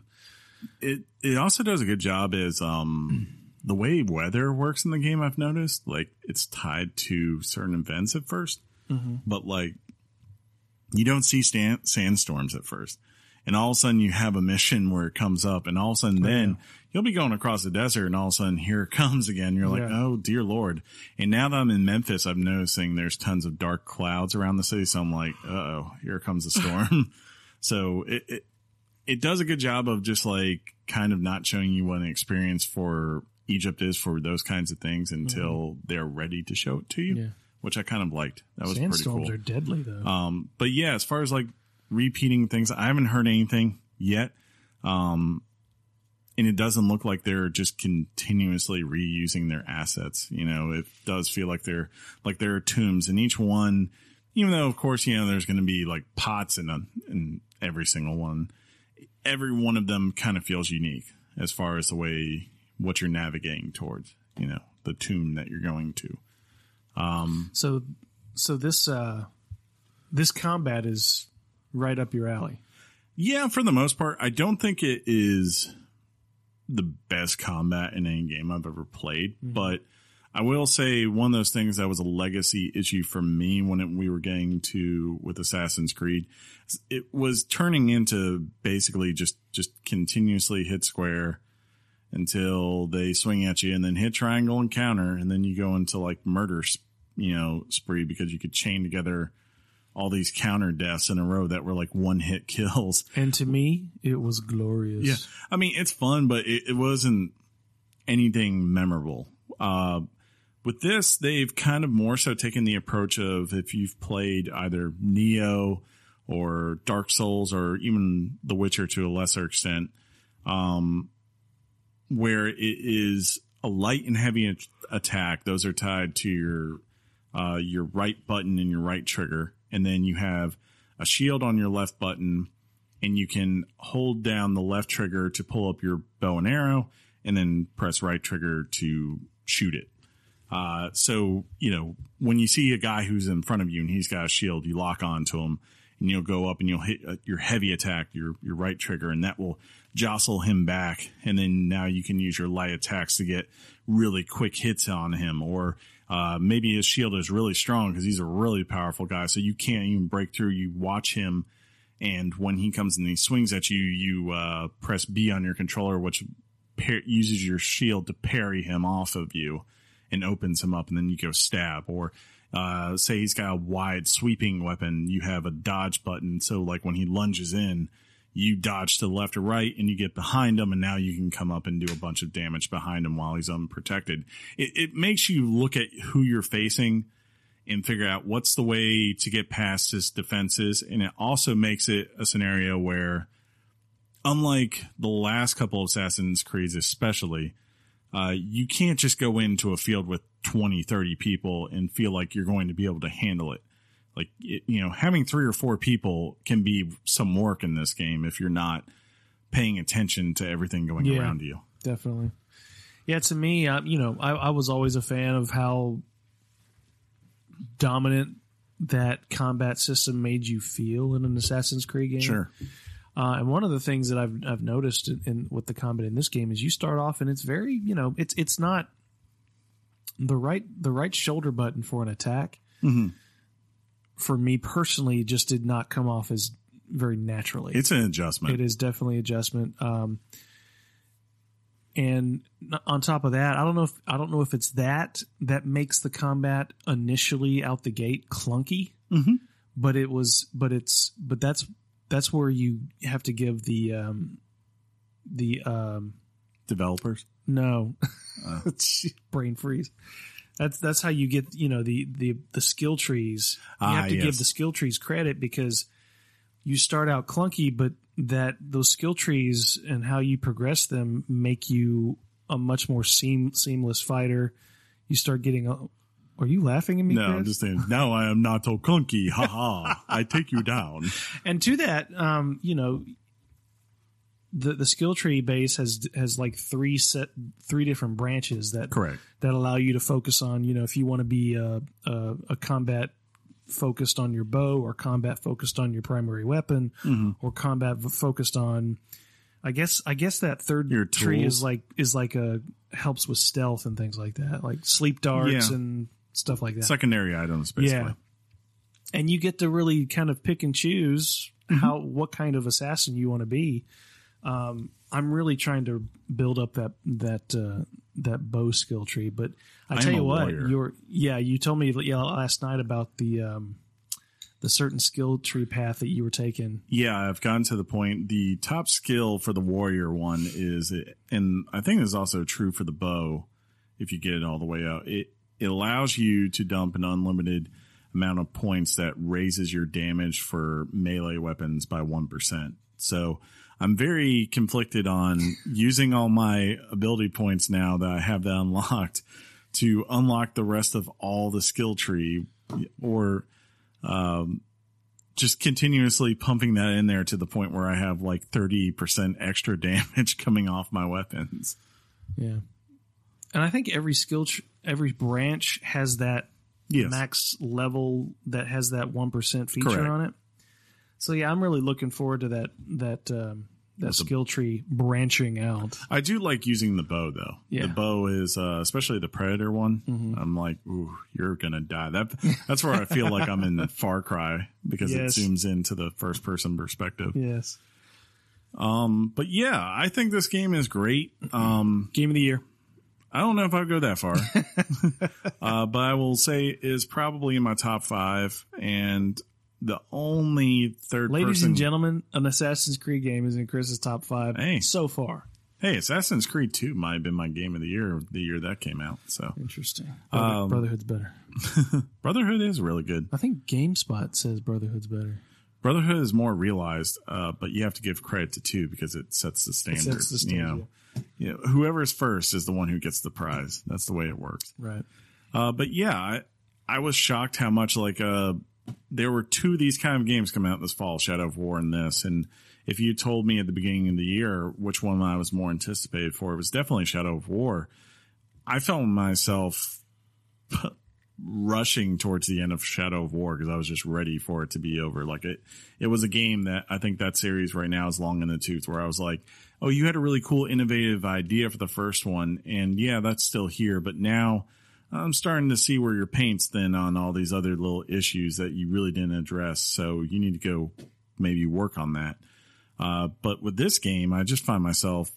it it also does a good job is um the way weather works in the game i've noticed like it's tied to certain events at 1st mm-hmm. but like you don't see stand, sandstorms at first. And all of a sudden you have a mission where it comes up and all of a sudden oh, then you'll be going across the desert and all of a sudden here it comes again. You're like oh dear lord. And now that i'm in memphis i'm noticing there's tons of dark clouds around the city so i'm like oh here comes a storm. So it, it it does a good job of just like kind of not showing you what an experience for Egypt is for those kinds of things until they're ready to show it to you,
Mm-hmm. Yeah.
which I kind of liked. That was pretty
Sandstorms
pretty
are deadly though.
Um, but yeah, as far as like repeating things, I haven't heard anything yet. Um, and it doesn't look like they're just continuously reusing their assets. You know, it does feel like they're like there are tombs and each one, even though of course, you know, there's going to be like pots in, a, in every single one. Every one of them kind of feels unique as far as the way what you're navigating towards, you know, the tomb that you're going to.
so, so this uh, this combat is right up your alley.
Yeah, for the most part, I don't think it is the best combat in any game I've ever played, but I will say one of those things that was a legacy issue for me when it, we were getting to with Assassin's Creed, it was turning into basically just just continuously hit square until they swing at you and then hit triangle and counter and then you go into like murder you know spree because you could chain together all these counter deaths in a row that were like one hit kills
And to me, it was glorious.
yeah. I mean, it's fun, but it, it wasn't anything memorable. Uh, with this, they've kind of more so taken the approach of if you've played either Nioh or Dark Souls or even The Witcher to a lesser extent, um, where it is a light and heavy attack. Those are tied to your uh, your right button and your right trigger, and then you have a shield on your left button and you can hold down the left trigger to pull up your bow and arrow and then press right trigger to shoot it. Uh, so you know when you see a guy who's in front of you and he's got a shield, you lock on to him and you'll go up and you'll hit uh, your heavy attack, your your right trigger, and that will jostle him back. And then now you can use your light attacks to get really quick hits on him, or uh, maybe his shield is really strong because he's a really powerful guy, so you can't even break through. You watch him, and when he comes and he swings at you, you uh, press B on your controller, which par- uses your shield to parry him off of you and opens him up, and then you go stab. Or uh, say he's got a wide sweeping weapon, you have a dodge button, so like when he lunges in, you dodge to the left or right and you get behind him and now you can come up and do a bunch of damage behind him while he's unprotected. It, it makes you look at who you're facing and figure out what's the way to get past his defenses. And it also makes it a scenario where, unlike the last couple of Assassin's Creeds, especially, uh, you can't just go into a field with 20, 30 people and feel like you're going to be able to handle it like you know having three or four people can be some work in this game if you're not paying attention to everything going
Yeah.
around you
definitely. Yeah, to me, uh, you know, I, I was always a fan of how dominant that combat system made you feel in an Assassin's Creed game.
sure
Uh, and one of the things that I've I've noticed in, in with the combat in this game is you start off and it's very you know it's it's not the right the right shoulder button for an attack.
Mhm.
For me personally, just did not come off as very naturally.
it's an adjustment
It is definitely adjustment. Um, and on top of that, I don't know if I don't know if it's that that makes the combat initially out the gate clunky,
Mhm.
but it was, but it's, but that's that's where you have to give the um, the um,
developers
no
Oh.
brain freeze. That's that's how you get you know the the the skill trees. You
Ah,
have to give the skill trees credit because you start out clunky, but that those skill trees and how you progress them make you a much more seam, seamless fighter. You start getting. A, are you laughing at me?
no i'm just saying now i am not so clunky ha ha i take you down
and to that, um, you know, the the skill tree base has has like three set three different branches that
correct
that allow you to focus on, you know, if you want to be a, a, a combat focused on your bow or combat focused on your primary weapon
Mm-hmm.
or combat focused on, I guess, I guess that third tree is like, is like a, helps with stealth and things like that, like sleep darts
Yeah.
and stuff like that.
secondary items basically
Yeah. And you get to really kind of pick and choose
Mm-hmm.
how, what kind of assassin you want to be. Um, I'm really trying to build up that that uh, that bow skill tree. But I tell
am
you what, you're yeah. You told me yeah, last night about the um, the certain skill tree path that you were taking.
Yeah, I've gotten to the point. The top skill for the warrior one is, it, and I think this is also true for the bow. If you get it all the way out, it it allows you to dump an unlimited amount of points that raises your damage for melee weapons by one percent. So I'm very conflicted on using all my ability points now that I have that unlocked to unlock the rest of all the skill tree, or um, just continuously pumping that in there to the point where I have like 30% extra damage coming off my weapons.
Yeah, and I think every skill tr- every branch has that
Yes.
max level that has that one percent feature
Correct.
on it. So yeah, I'm really looking forward to that that um, that skill tree branching out.
I do like using the bow though.
Yeah.
The bow is, uh, especially the predator one. I'm like, ooh, you're going to die. That, that's where I feel like I'm in the Far Cry because
Yes.
it zooms into the first person perspective.
Yes,
Um, but yeah, I think this game is great. Um,
game of the year.
I don't know if I'd go that far, uh, but I will say is probably in my top five. And the only third
Ladies
person,
and gentlemen, an Assassin's Creed game is in Chris's top five
Hey.
so far.
hey, Assassin's Creed Two might have been my game of the year the year that came out. So
Interesting. Brother-
Um,
Brotherhood's better.
Brotherhood is really good.
I think GameSpot says Brotherhood's better.
Brotherhood is more realized, uh, but you have to give credit to two because it sets the standard.
sets the
You know, You know, whoever's first is the one who gets the prize. That's the way it works.
Right.
Uh, but yeah, I, I was shocked how much like uh, there were two of these kind of games coming out this fall, Shadow of War and this. And if you told me at the beginning of the year which one I was more anticipated for, it was definitely Shadow of War. I found myself rushing towards the end of Shadow of War because I was just ready for it to be over. Like it, it was a game that I think that series right now is long in the tooth. Where I was like, oh, you had a really cool, innovative idea for the first one, and yeah, that's still here, but now. I'm starting to see where your paint's thin on all these other little issues that you really didn't address. So you need to go maybe work on that. Uh, but with this game, I just find myself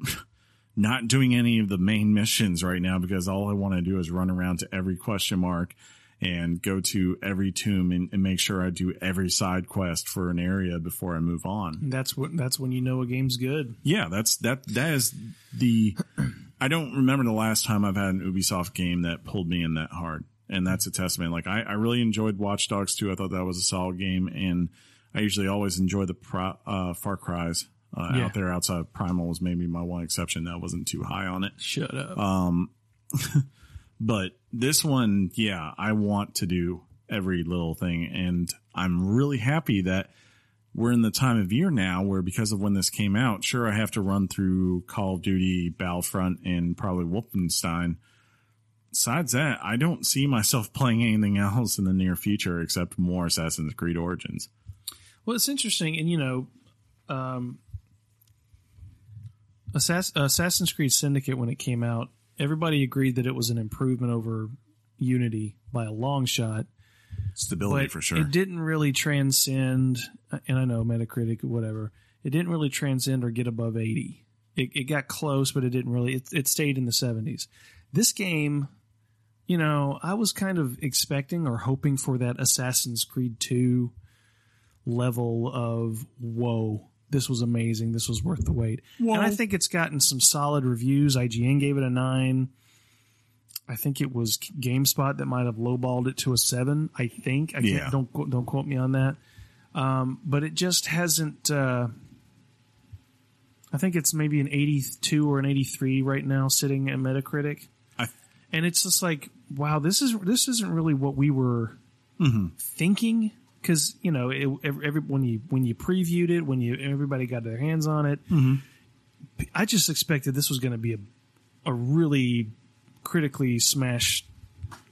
not doing any of the main missions right now because all I want to do is run around to every question mark and go to every tomb and, and make sure I do every side quest for an area before I move on.
That's what. That's when you know a game's good.
Yeah, that's that. That is the. I don't remember the last time I've had an Ubisoft game that pulled me in that hard, and that's a testament. Like I, I really enjoyed Watch Dogs 2. I thought that was a solid game, and I usually always enjoy the pro, uh, Far Cries. Uh,
Yeah.
Out there, outside of Primal was maybe my one exception that wasn't too high on it.
Shut up.
Um, but this one, yeah, I want to do every little thing, and I'm really happy that we're in the time of year now where because of when this came out, sure, I have to run through Call of Duty, Battlefront, and probably Wolfenstein. Besides that, I don't see myself playing anything else in the near future except more Assassin's Creed Origins.
Well, it's interesting, and you know, um, Assass- Assassin's Creed Syndicate when it came out, everybody agreed that it was an improvement over Unity by a long shot.
Stability for sure.
it didn't really transcend. And I know Metacritic, whatever, it didn't really transcend or get above eighty. It, it got close, but it didn't really. It, it stayed in the seventies. This game, you know, I was kind of expecting or hoping for that Assassin's Creed two level of whoa. This was amazing. This was worth the wait. And I think it's gotten some solid reviews. IGN gave it a nine. I think it was GameSpot that might have lowballed it to a seven. I think. I can't,
Yeah.
don't don't quote me on that. Um, but it just hasn't. Uh, I think it's maybe an eighty-two or an eighty-three right now, sitting at Metacritic.
I-
and it's just like, wow, this is this isn't really what we were thinking. Because you know, it, every, when you when you previewed it, when you everybody got their hands on it, I just expected this was going to be a a really critically smashed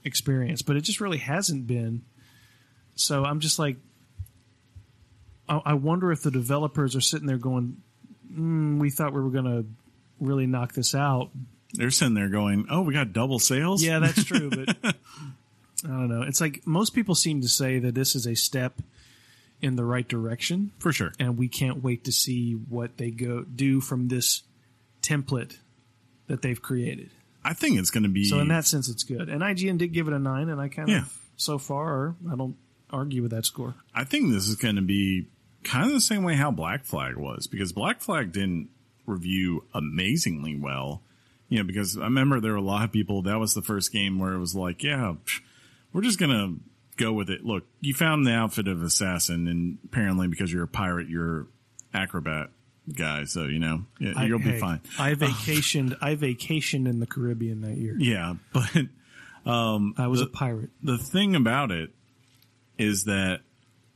experience, but it just really hasn't been. So I'm just like, I, I wonder if the developers are sitting there going, mm, "We thought we were going to really knock this out."
They're sitting there going, "Oh, we got double sales."
Yeah, that's true, but I don't know. It's like most people seem to say that this is a step in the right direction,
for sure.
and we can't wait to see what they go do from this template that they've created.
I think it's going to be.
So in that sense, it's good. And IGN did give it a nine, and I kind
Yeah.
of so far I don't argue with that score.
I think this is going to be kind of the same way how Black Flag was because Black Flag didn't review amazingly well. You know, because I remember there were a lot of people that was the first game where it was like, yeah, psh, we're just to go with it. Look, you found the outfit of assassin, and apparently because you're a pirate, you're acrobat guy, so you know yeah,
I-
you'll be fine.
I vacationed. I vacationed in the Caribbean that year.
Yeah, but um,
I was
the-
a pirate.
the thing about it is that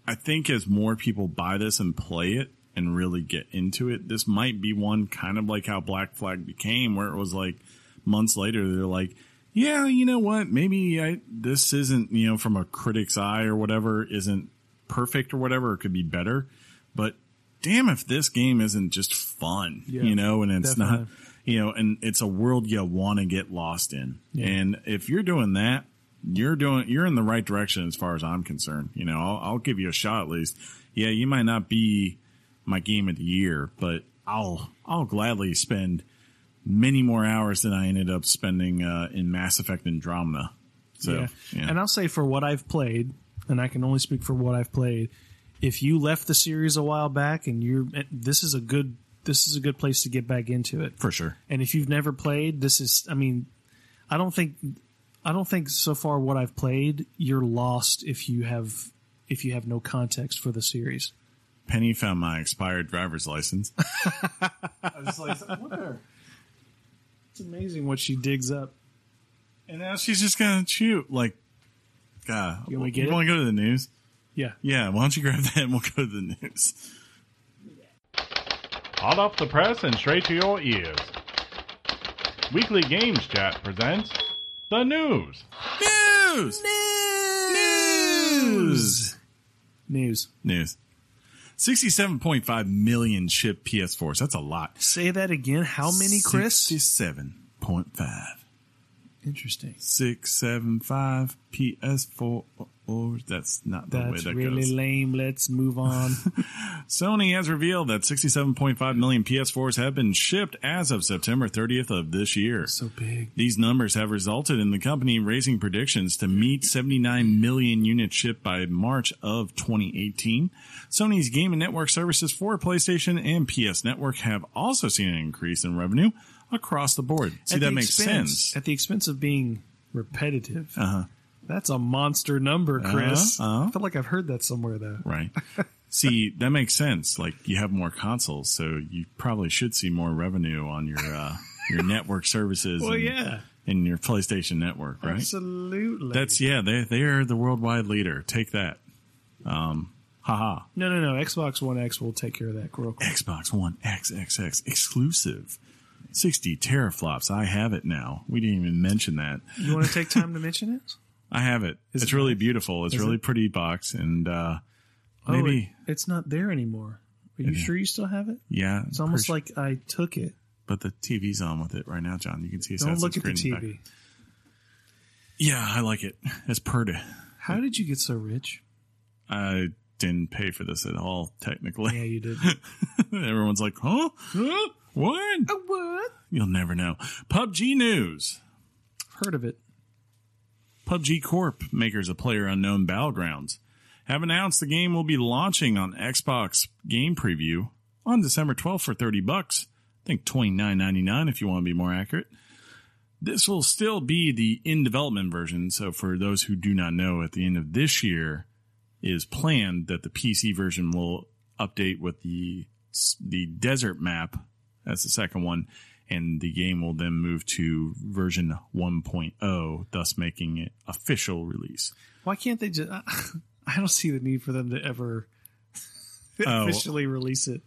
I think as more people buy this and play it and really get into it, this might be one kind of like how Black Flag became, where it was like months later they're like, yeah, you know what? Maybe I, this isn't, you know, from a critic's eye or whatever, isn't perfect or whatever. It could be better, but damn if this game isn't just fun,
Yeah,
you know, and it's not, you know, and it's a world you want to get lost in. And if you're doing that, you're doing, you're in the right direction as far as I'm concerned. You know, I'll, I'll give you a shot at least. Yeah, you might not be my game of the year, but I'll, I'll gladly spend many more hours than I ended up spending, uh, in Mass Effect Andromeda. So,
yeah.
yeah.
And I'll say for what I've played, and I can only speak for what I've played. If you left the series a while back, and you're, this is a good, this is a good place to get back into it.
for sure.
And if you've never played, this is, I mean, I don't think, I don't think so far what I've played, you're lost if you have, if you have no context for the series.
Penny found my expired driver's license. I was like, where?
It's amazing what she digs up.
And now she's just gonna shoot. Like, God,
You want to get it?
want to go to the news?
Yeah.
Yeah, why don't you grab that and we'll go to the news.
Hot off the press and straight to your ears. Weekly Games Chat presents
The news.
news. News.
News.
News. News. 67.5 million shipped PS4s. That's a lot.
Say that again. How many, Chris?
67.5.
Interesting.
675 PS4. That's not the way
That's
that
really
goes.
lame. Let's move on.
Sony has revealed that 67.5 million PS4s have been shipped as of September 30th of this year.
so big.
These numbers have resulted in the company raising predictions to meet 79 million units shipped by March of 2018. Sony's game and network services for PlayStation and PS Network have also seen an increase in revenue across the board. See,
At
that makes
expense-
sense.
At the expense of being repetitive.
Uh-huh.
That's a monster number, Chris.
Uh-huh, uh-huh.
I feel like I've heard that somewhere, though.
Right. See, that makes sense. Like you have more consoles, so you probably should see more revenue on your uh, your network services.
Well,
and,
yeah.
and your PlayStation Network, right?
Absolutely.
That's yeah. They they are the worldwide leader. Take that. Um, haha.
no, no, no. Xbox One X will take care of that real quick.
Xbox One XXX exclusive. 60 teraflops. I have it now. We didn't even mention that.
You want to take time to mention it?
I have it.
Is
it's
it
really
nice?
beautiful. It's
Is
really
it?
pretty box and uh
Oh,
maybe
it- it's not there anymore. Are you sure you still have it?
yeah.
It's almost
pretty-
like I took it.
but the TV's on with it right now, John. You can see it's
Don't look at the TV.
back. Yeah, I like it. It's pretty.
How did you get so rich?
I didn't pay for this at all, technically.
Yeah, you did.
Everyone's like, huh? Huh? What?
what?
You'll never know. PUBG news.
I've heard of it.
PUBG Corp, makers of Player Unknown Battlegrounds, have announced the game will be launching on Xbox Game Preview on December 12th for 30 bucks. I think 29.99 if you want to be more accurate. This will still be the in development version, so for those who do not know, at the end of this year is planned that the PC version will update with the the desert map. That's the second one, and the game will then move to version 1.0, thus making it official release.
Why can't they just? I don't see the need for them to ever
Oh.
officially release it.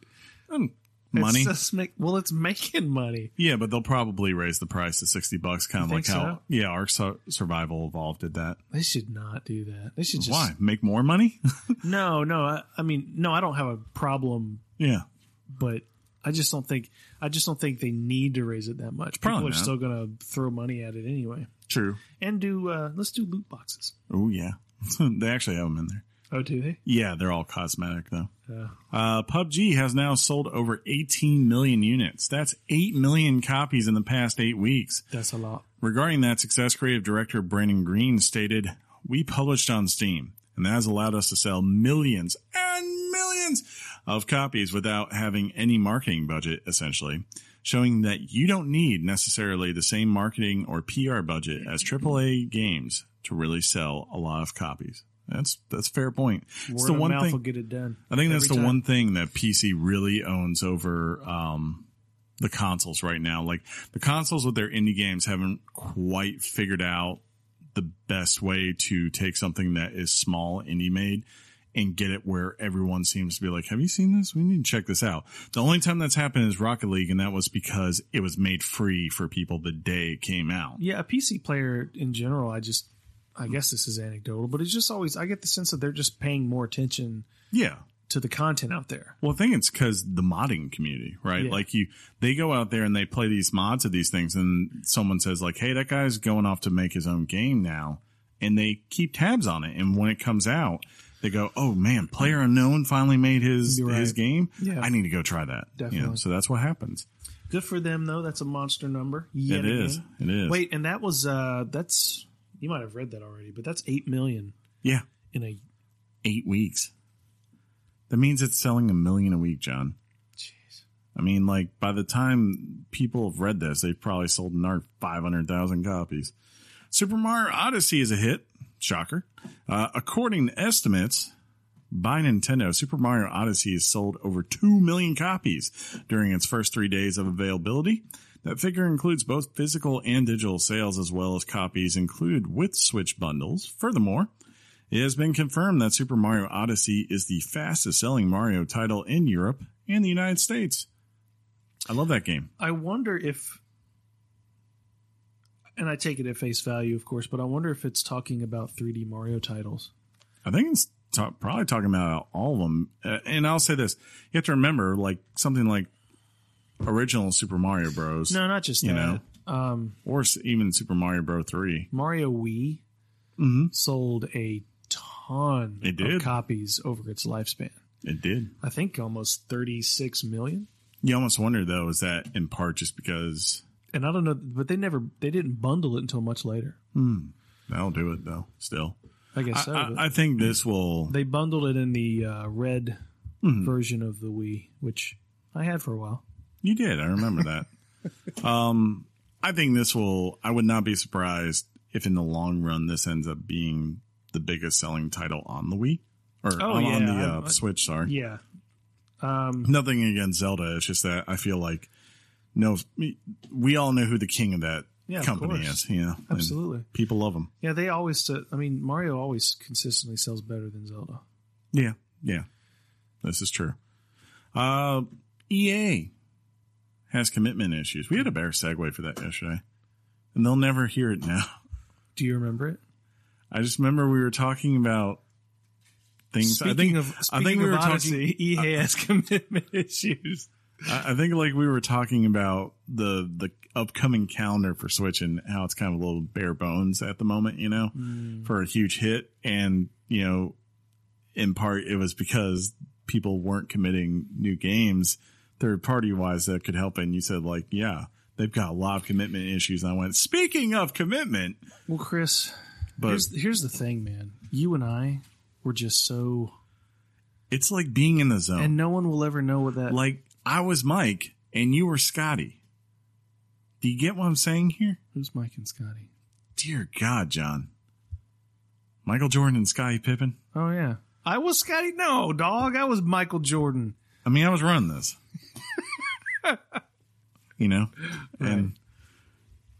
Um, money,
It's just make, well, it's making money.
yeah, but they'll probably raise the price to 60 bucks, kind of like
think
how yeah, Ark Survival Evolved did that.
They should not do that. They should just
Why make more money?
No, no. I, I mean, no. I don't have a problem,
yeah,
but I just don't think I just don't think they need to raise it that much. People
Probably
are
not.
still going to throw money at it anyway.
true.
And do uh, let's do loot boxes.
Oh yeah, they actually have them in there.
Oh, do they?
Yeah, they're all cosmetic though.
Uh,
Uh, PUBG has now sold over 18 million units. That's 8 million copies in the past eight weeks.
that's a lot.
Regarding that success, creative director Brendan Greene stated, We published on Steam, and that has allowed us to sell millions and millions of copies without having any marketing budget, essentially, showing that you don't need necessarily the same marketing or PR budget as AAA games to really sell a lot of copies. That's that's a fair point. It's
Word
the
of
one thing
will get it done.
I think that's the
time.
one thing that PC really owns over um, the consoles right now. Like the consoles with their indie games haven't quite figured out the best way to take something that is small indie made and get it where everyone seems to be like, have you seen this? We need to check this out. The only time that's happened is Rocket League, and that was because it was made free for people the day it came out.
Yeah, a PC player in general, I just, I guess this is anecdotal, but it's just always, I get the sense that they're just paying more attention
Yeah.
to the content out there.
Well, I think it's because the modding community, right?
Yeah.
Like you, they go out there and they play these mods of these things, and someone says like, "Hey, that guy's going off to make his own game now," and they keep tabs on it. And when it comes out, they go, "Oh man, Player Unknown finally made his
right.
his game.
Yeah.
I need to go try that." You know,
Definitely.
so that's what happens.
Good for them though. That's a monster number. Yet
it is.
again.
It is.
Wait, and that was uh that's you might have read that already, but that's eight million
yeah,
in a
eight weeks. That means it's selling a million a week, John.
jeez.
I mean, like by the time people have read this, they've probably sold another five hundred thousand copies. Super Mario Odyssey is a hit. Shocker. Uh, according to estimates by Nintendo, Super Mario Odyssey has sold over two million copies during its first three days of availability. That figure includes both physical and digital sales, as well as copies included with Switch bundles. Furthermore, it has been confirmed that Super Mario Odyssey is the fastest selling Mario title in Europe and the United States. I love that game.
I wonder if and I take it at face value, of course, but I wonder if it's talking about 3D Mario titles.
I think it's probably talking about all of them. Uh, and I'll say this: you have to remember, like something like original Super Mario Bros.
No, not just
You
that.
know.
Um,
or even Super Mario Bros. Three.
Mario Wii
Mhm.
sold a ton
It
of
did.
copies over its lifespan.
It did.
I think almost 36 million.
You almost wonder though, is that in part just because
And I don't know, but they never, they didn't bundle it until much later.
that'll do it though? Still,
I guess
I,
so.
I,
but
I think this will.
they bundled it in the uh, red
Mhm.
version of the Wii, which I had for a while.
You did. I remember that. um, I think this will. I would not be surprised if, in the long run, this ends up being the biggest selling title on the Wii or
Oh,
on, on the uh,
I-
Switch. Sorry,
Yeah. Um,
nothing against Zelda. It's just that I feel like no, we all know who the king of that
Yeah,
company
course.
is. You know, and
absolutely.
people love them.
Yeah, they always. Uh, I mean, Mario always consistently sells better than Zelda.
Yeah, yeah, this is true. Uh, EA has commitment issues. We had a better segue for that yesterday, and they'll never hear it now.
Do you remember it?
I just remember we were talking about things.
Speaking
I think
of,
I think we
of
were
Odyssey,
talking.
EA has commitment issues.
I think like we were talking about the the upcoming calendar for Switch and how it's kind of a little bare bones at the moment. You know, mm. for a huge hit, and you know, in part it was because people weren't committing new games third party wise that could help. And you said like, yeah. They've got a lot of commitment issues. And I went, speaking of commitment,
Well, Chris,
but
here's here's the thing, man. You and I were just so,
it's like being in the zone.
and no one will ever know what that.
like I was Mike and you were Scottie. Do you get what I'm saying here?
Who's Mike and Scottie?
Dear God, John. Michael Jordan and Scottie Pippen.
Oh yeah, I was Scottie. No, dog, I was Michael Jordan.
I mean, I was running this. you know? And,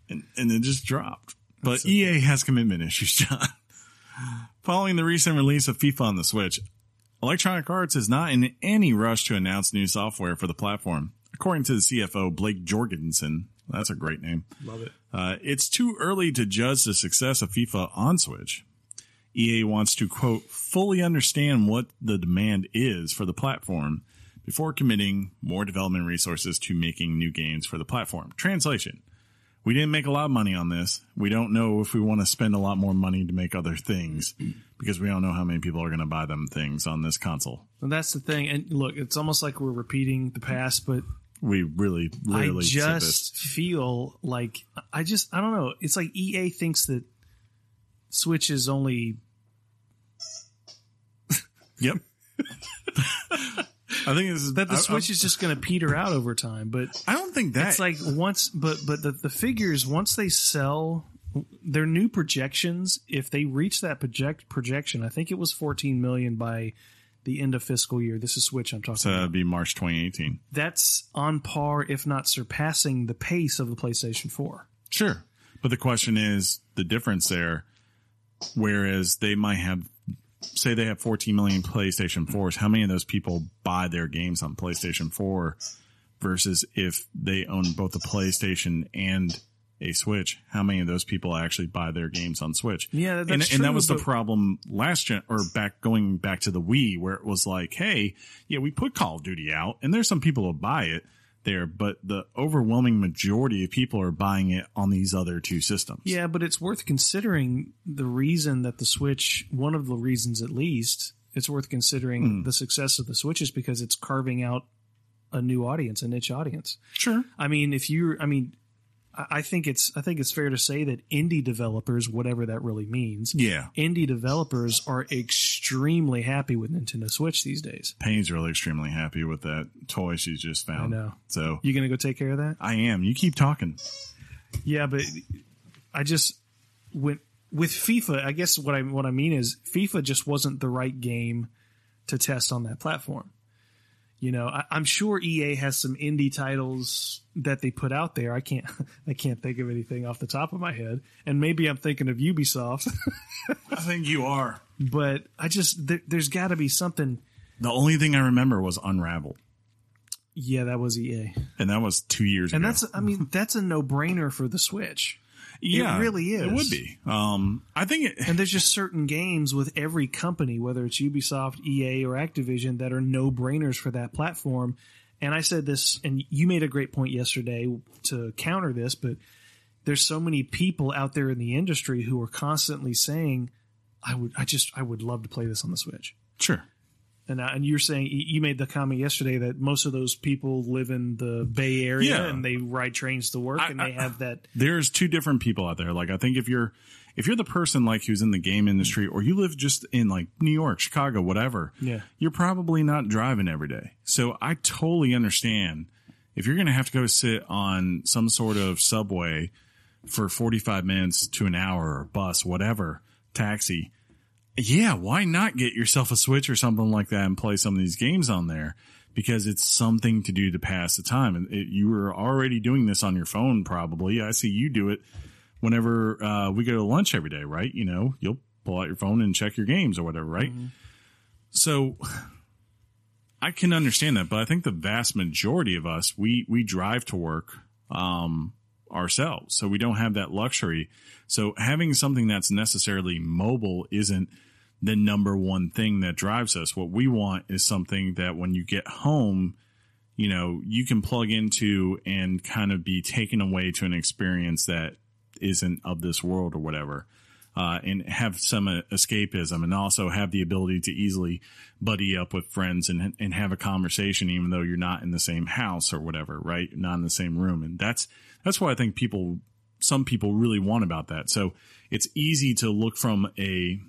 and and it just dropped. But EA has commitment issues, John. Following the recent release of FIFA on the Switch, Electronic Arts is not in any rush to announce new software for the platform. According to the CFO, Blake Jorgensen, that's a great name.
Love it.
Uh, it's too early to judge the success of FIFA on Switch. EA wants to, quote, fully understand what the demand is for the platform before committing more development resources to making new games for the platform. Translation. We didn't make a lot of money on this. We don't know if we want to spend a lot more money to make other things because we don't know how many people are going to buy them things on this console.
And that's the thing. And look, it's almost like we're repeating the past, but
We really,
I
really
just feel like I just I don't know. It's like EA thinks that Switch is only
Yep. I think this is
that the
I-
Switch
I,
is just going to peter out over time. But
I don't think that
it's like once, but but the, the figures once they sell their new projections, if they reach that project projection, I think it was 14 million by the end of fiscal year. This is Switch I'm talking
So
about.
that'd be March 2018.
That's on par, if not surpassing, the pace of the PlayStation 4.
Sure. But the question is the difference there, whereas they might have, say they have 14 million PlayStation 4s, how many of those people buy their games on PlayStation 4 versus if they own both a PlayStation and a Switch, how many of those people actually buy their games on Switch?
Yeah,
and,
that's
and that
true,
was the problem last gen or back going back to the Wii where it was like, hey, yeah, we put Call of Duty out and there's some people who buy it there, but the overwhelming majority of people are buying it on these other two systems.
Yeah, but it's worth considering the reason that the Switch, one of the reasons at least, it's worth considering hmm. the success of the Switch is because it's carving out a new audience, a niche audience.
Sure.
I mean, if you're, I mean, I think it's, I think it's fair to say that indie developers, whatever that really means,
Yeah.
indie developers are extremely happy with Nintendo Switch these days.
Payne's really extremely happy with that toy she's just found.
I know.
So
You gonna go take care of that?
I am. You keep talking.
Yeah, but I just went with FIFA. I guess what I what I mean is FIFA just wasn't the right game to test on that platform. You know, I, I'm sure EA has some indie titles that they put out there. I can't I can't think of anything off the top of my head, and maybe I'm thinking of Ubisoft.
I think you are.
but I just there, there's got to be something.
The only thing I remember was Unraveled.
Yeah, that was EA,
And that was two years ago.
and
ago.
that's I mean that's a no brainer for the Switch.
Yeah,
it really is.
It would be. Um, I think it.
And there's just certain games with every company, whether it's Ubisoft, EA, or Activision, that are no brainers for that platform. And I said this, and you made a great point yesterday to counter this, but there's so many people out there in the industry who are constantly saying, "I would, I just, I would love to play this on the Switch."
Sure.
And, uh, and you're saying you made the comment yesterday that most of those people live in the Bay Area
Yeah.
and they ride trains to work
I-
and they
I-
have that.
there's two different people out there. Like I think if you're if you're the person like who's in the game industry or you live just in like New York, Chicago, whatever,
Yeah.
you're probably not driving every day. So I totally understand if you're going to have to go sit on some sort of subway for 45 minutes to an hour or bus, whatever, taxi. Yeah, why not get yourself a Switch or something like that and play some of these games on there? Because it's something to do to pass the time. And it, you were already doing this on your phone, probably. I see you do it whenever uh, we go to lunch every day, right? You know, you'll pull out your phone and check your games or whatever, right? So I can understand that, but I think the vast majority of us we we drive to work um, ourselves, so we don't have that luxury. So having something that's necessarily mobile isn't the number one thing that drives us. What we want is something that when you get home, you know, you can plug into and kind of be taken away to an experience that isn't of this world or whatever. Uh, and have some uh, escapism and also have the ability to easily buddy up with friends and, and have a conversation, even though you're not in the same house or whatever, right? Not in the same room. And that's, that's what I think people, some people really want about that. So it's easy to look from a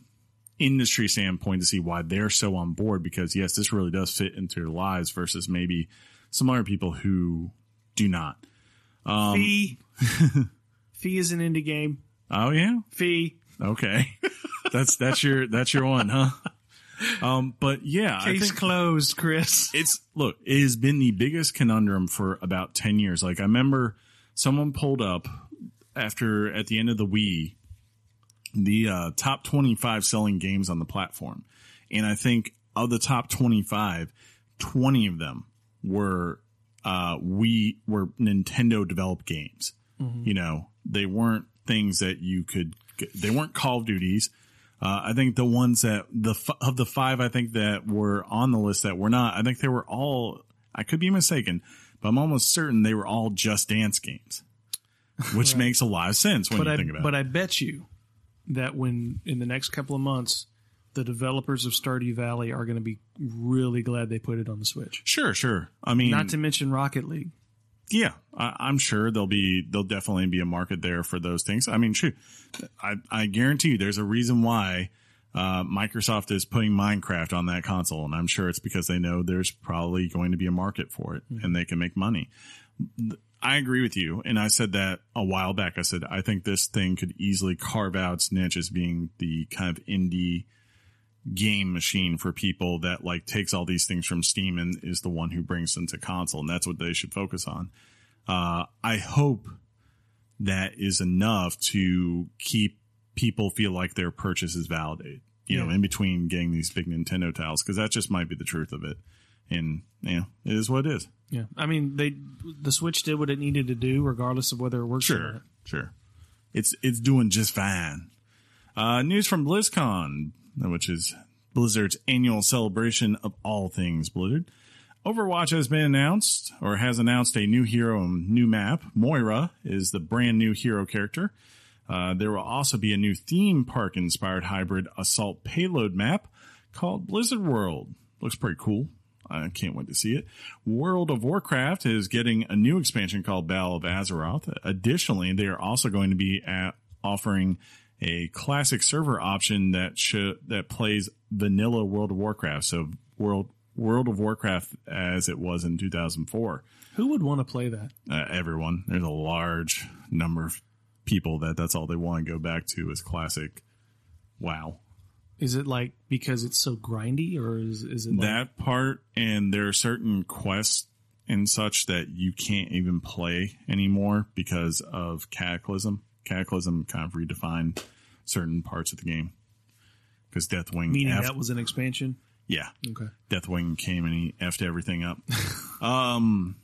industry standpoint to see why they're so on board because yes, this really does fit into their lives versus maybe some other people who do not. Um,
Fe. Fe is an indie game.
Oh yeah.
Fe.
Okay. that's, that's your, that's your one, huh? Um, but yeah,
Case closed, Chris.
it's, look, it has been the biggest conundrum for about 10 years. Like I remember someone pulled up after, at the end of the Wii, the uh, top 25 selling games on the platform. And I think of the top 25, 20 of them were, uh, we were Nintendo developed games. You know, they weren't things that you could, they weren't Call of Duties. Uh, I think the ones that the f- of the five I think that were on the list that were not, I think they were all. I could be mistaken, but I'm almost certain they were all Just Dance games, which makes a lot of sense when
but
you
I
think about
but
it.
I bet you that when in the next couple of months, the developers of Stardew Valley are going to be really glad they put it on the Switch.
Sure, sure. I mean,
Not to mention Rocket League.
yeah, I, I'm sure there'll be there'll definitely be a market there for those things. I mean, shoot, I I guarantee you, there's a reason why. Uh, Microsoft is putting Minecraft on that console, and I'm sure it's because they know there's probably going to be a market for it, and they can make money. I agree with you, and I said that a while back. I said I think this thing could easily carve out its niche as being the kind of indie game machine for people that like takes all these things from Steam and is the one who brings them to console, and that's what they should focus on. Uh, I hope that is enough to keep people feel like their purchase is validated. You know, in between getting these big Nintendo titles, because that just might be the truth of it. And you know, it is what it is.
Yeah, I mean they the Switch did what it needed to do, regardless of whether it works. or
Sure,
not.
sure. It's it's doing just fine. Uh, news from BlizzCon, which is Blizzard's annual celebration of all things Blizzard. Overwatch has been announced, or has announced a new hero and new map. Moira is the brand new hero character. Uh, there will also be a new theme park inspired hybrid assault payload map called Blizzard World. Looks pretty cool. I can't wait to see it. World of Warcraft is getting a new expansion called Battle of Azeroth. Additionally, they are also going to be at, offering a classic server option that should that plays vanilla World of Warcraft. So World World of Warcraft as it was in 2004.
Who would want to play that?
Uh, everyone, there's a large number of people that that's all they want to go back to is classic. Wow.
Is it like because it's so grindy, or is is it like,
that part and there are certain quests and such that you can't even play anymore because of cataclysm cataclysm kind of redefined certain parts of the game because deathwing
meaning
F-
that was an expansion?
yeah
Okay.
deathwing came and he effed everything up um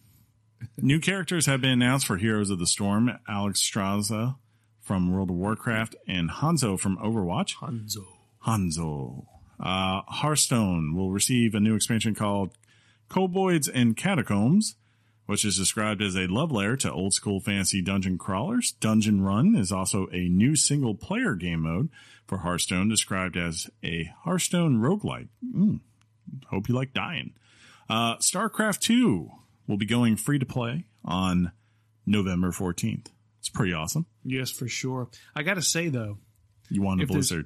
new characters have been announced for heroes of the storm Alexstrasza from World of Warcraft and Hanzo from Overwatch.
Hanzo.
Hanzo. Uh, Hearthstone will receive a new expansion called Kobolds and Catacombs, which is described as a love letter to old school fantasy dungeon crawlers. Dungeon Run is also a new single player game mode for Hearthstone, described as a Hearthstone roguelike. Mm, hope you like dying. Uh, StarCraft 2 will be going free to play on November 14th. It's pretty awesome.
Yes, for sure. I got to say though,
You wanted
there's-
Blizzard,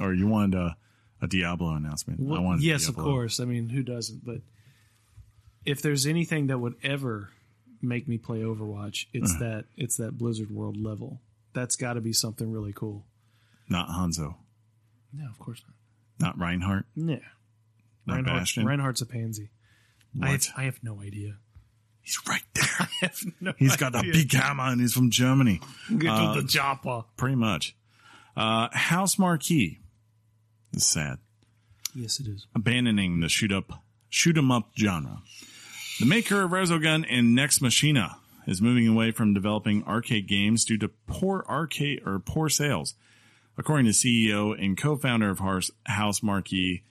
or you wanted a, a Diablo announcement. I wanted
yes, of course. I mean, who doesn't? But if there's anything that would ever make me play Overwatch, it's
Uh.
that it's that Blizzard World level. That's got to be something really cool.
Not Hanzo,
No, of course
not
Not Reinhardt. Yeah,
not
Reinhardt,
Bastion.
Reinhardt's a pansy. I have, I have no idea.
He's right there.
I have no
He's got a big hammer and he's from Germany.
Get
uh,
to the chopper.
Pretty much. Uh, Housemarque. This is sad.
Yes, it is.
Abandoning the shoot up, shoot 'em up genre. The maker of Resogun and Nex Machina is moving away from developing arcade games due to poor arcade or poor sales. According to CEO and co-founder of House- Housemarque,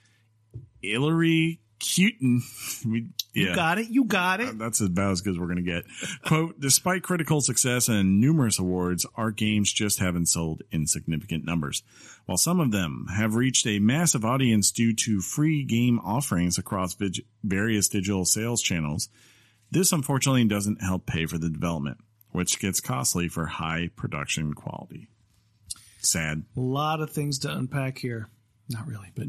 Hillary Cutin, we, yeah.
You got it. You got it.
That's about as good as we're going to get. Quote, despite critical success and numerous awards, our games just haven't sold in significant numbers. While some of them have reached a massive audience due to free game offerings across vig- various digital sales channels, this unfortunately doesn't help pay for the development, which gets costly for high production quality. Sad.
A lot of things to unpack here. Not really, but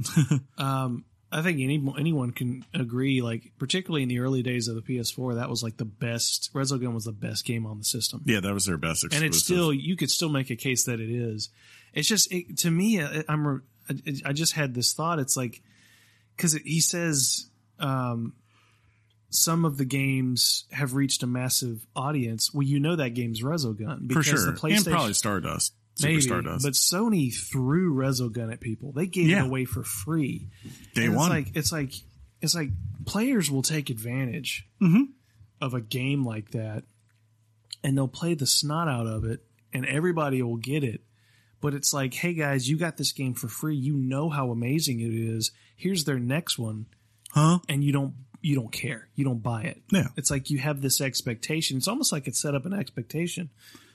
um, I think any anyone can agree. Like particularly in the early days of the PS4, that was like the best. Resogun was the best game on the system,
Yeah, that was their best exclusive.
and it's still you could still make a case that it is. It's just it, to me, I- I'm I- I just had this thought. It's like because he says um, some of the games have reached a massive audience. Well, you know that game's Resogun
for
because
sure.
the
and
PlayStation
probably Stardust. Super
Maybe,
Stardust.
but Sony threw Resogun at people. They gave
Yeah.
it away for free.
Day
And
one.
Like it's like it's like players will take advantage
Mm-hmm.
of a game like that, and they'll play the snot out of it, and everybody will get it. But it's like, hey guys, you got this game for free. You know how amazing it is. Here's their next one,
huh?
and you don't you don't care. You don't buy it.
Yeah.
It's like you have this expectation. It's almost like it's set up an expectation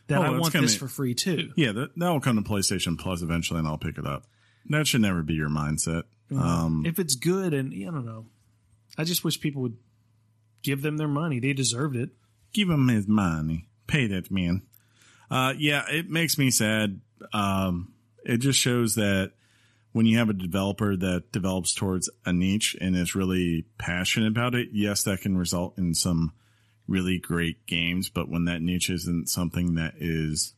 that
Oh,
I want
gonna-
this for free too.
Yeah, that, that'll come to PlayStation Plus eventually, and I'll pick it up. That should never be your mindset. Um,
if it's good and I don't know, I just wish people would give them their money. They deserved it.
give him his money. Pay that man. Uh, yeah, it makes me sad. Um, it just shows that when you have a developer that develops towards a niche and is really passionate about it, yes, that can result in some really great games. But when that niche isn't something that is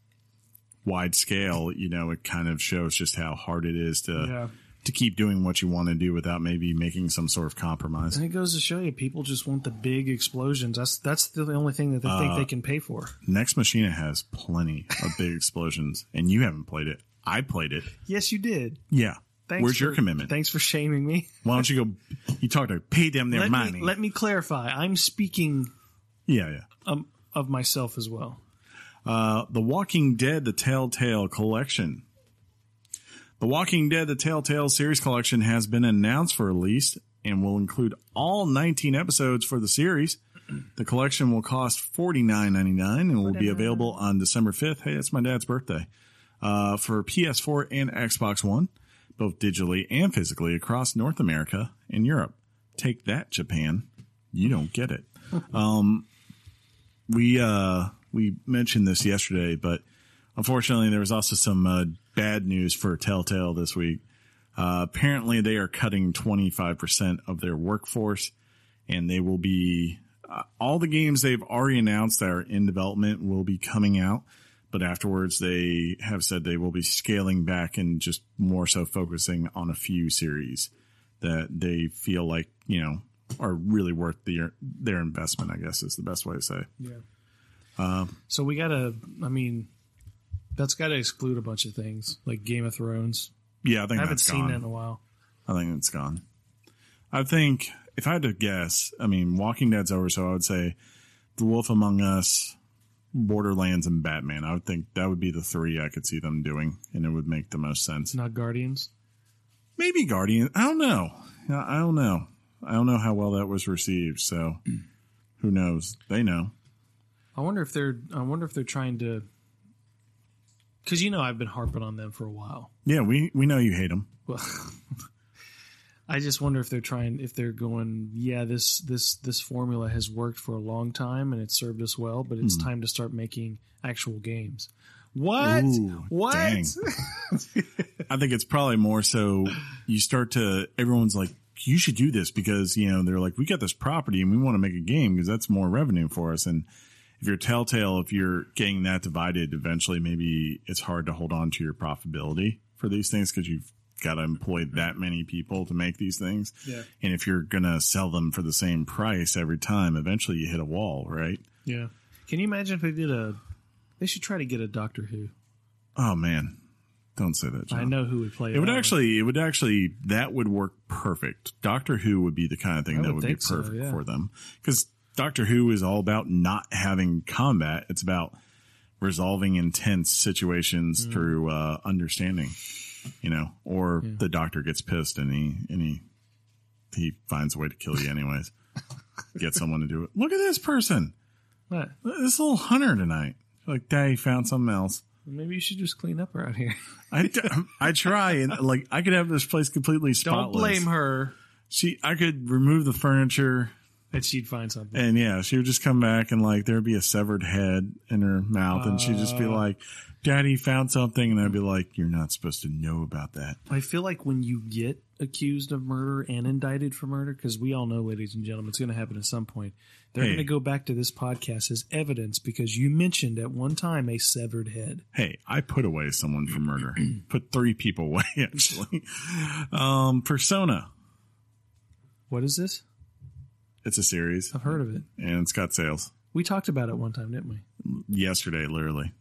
wide scale, you know, it kind of shows just how hard it is to
Yeah.
to keep doing what you want to do without maybe making some sort of compromise.
And it goes to show you, people just want the big explosions. That's that's the only thing that they
Uh,
think they can pay for.
Nex Machina has plenty of big explosions, and you haven't played it. I played it.
Yes, you did.
Yeah.
Thanks
Where's your commitment?
Thanks for shaming me.
Why don't you go? You talk to pay them their
Let
money.
me let me clarify. I'm speaking
yeah, yeah.
um, of myself as well.
Uh, the Walking Dead: The Telltale Collection. The Walking Dead: The Telltale series collection has been announced for release and will include all 19 episodes for the series. The collection will cost $49.99 and will be available on December 5th. Hey, that's my dad's birthday. Uh, for PS4 and Xbox One, both digitally and physically across North America and Europe. Take that, Japan. You don't get it. Um, we, uh, we mentioned this yesterday, but unfortunately there was also some, uh, bad news for Telltale this week. Uh, apparently they are cutting 25% of their workforce and they will be, uh, all the games they've already announced that are in development will be coming out. But afterwards, they have said they will be scaling back and just more so focusing on a few series that they feel like, you know, are really worth their, their investment, I guess is the best way to say.
Yeah. Um, so we gotta. I mean, that's got to exclude a bunch of things like Game of Thrones.
Yeah, I think
I haven't seen
gone.
that in a while.
I think it's gone. I think if I had to guess, I mean, Walking Dead's over, so I would say The Wolf Among Us Borderlands and Batman. I would think that would be the three I could see them doing, and it would make the most sense.
Not Guardians.
Maybe Guardian. I don't know. I don't know. I don't know how well that was received. So who knows? They know.
I wonder if they're. I wonder if they're trying to. Because you know I've been harping on them for a while.
Yeah, we we know you hate them.
Well, I just wonder if they're trying. If they're going. Yeah, this this this formula has worked for a long time and it's served us well, but it's hmm. time to start making actual games. What?
Ooh,
what?
I think it's probably more so you start to everyone's like you should do this because you know they're like we got this property and we want to make a game because that's more revenue for us and if you're telltale if you're getting that divided eventually maybe it's hard to hold on to your profitability for these things because you've got to employ that many people to make these things
Yeah.
and if you're gonna sell them for the same price every time eventually you hit a wall right
Yeah. Can you imagine if they did a? They should try to get a Doctor Who.
oh man don't say that John.
I know who would play.
It would actually, it would actually, that would work perfect. Doctor Who would be the kind of thing
I
that
would
would be
think so,
perfect
yeah.
for them because Doctor Who is all about not having combat. It's about resolving intense
Mm.
situations through uh, understanding, you know, or the doctor gets pissed and he, and he, he finds a way to kill you anyways. Get someone to do it. Look at this person,
What?
this little hunter tonight. Like, Daddy found something else.
Maybe you should just clean up around here.
I, I try and like I could have this place completely spotless.
Don't blame her.
She, I could remove the furniture,
And she'd find something.
and yeah, she would just come back and like there'd be a severed head in her mouth, and she'd just be like, "Daddy found something," and I'd be like, "You're not supposed to know about that."
I feel like when you get accused of murder and indicted for murder, because we all know, ladies and gentlemen, it's going to happen at some point. They're
Hey.
going to go back to this podcast as evidence because you mentioned at one time a severed head.
Hey, I put away someone for murder. put three people away actually. Um, Persona.
What is this?
It's a series,
I've heard of it.
and it's got sales.
We talked about it one time, didn't we?
Yesterday, literally.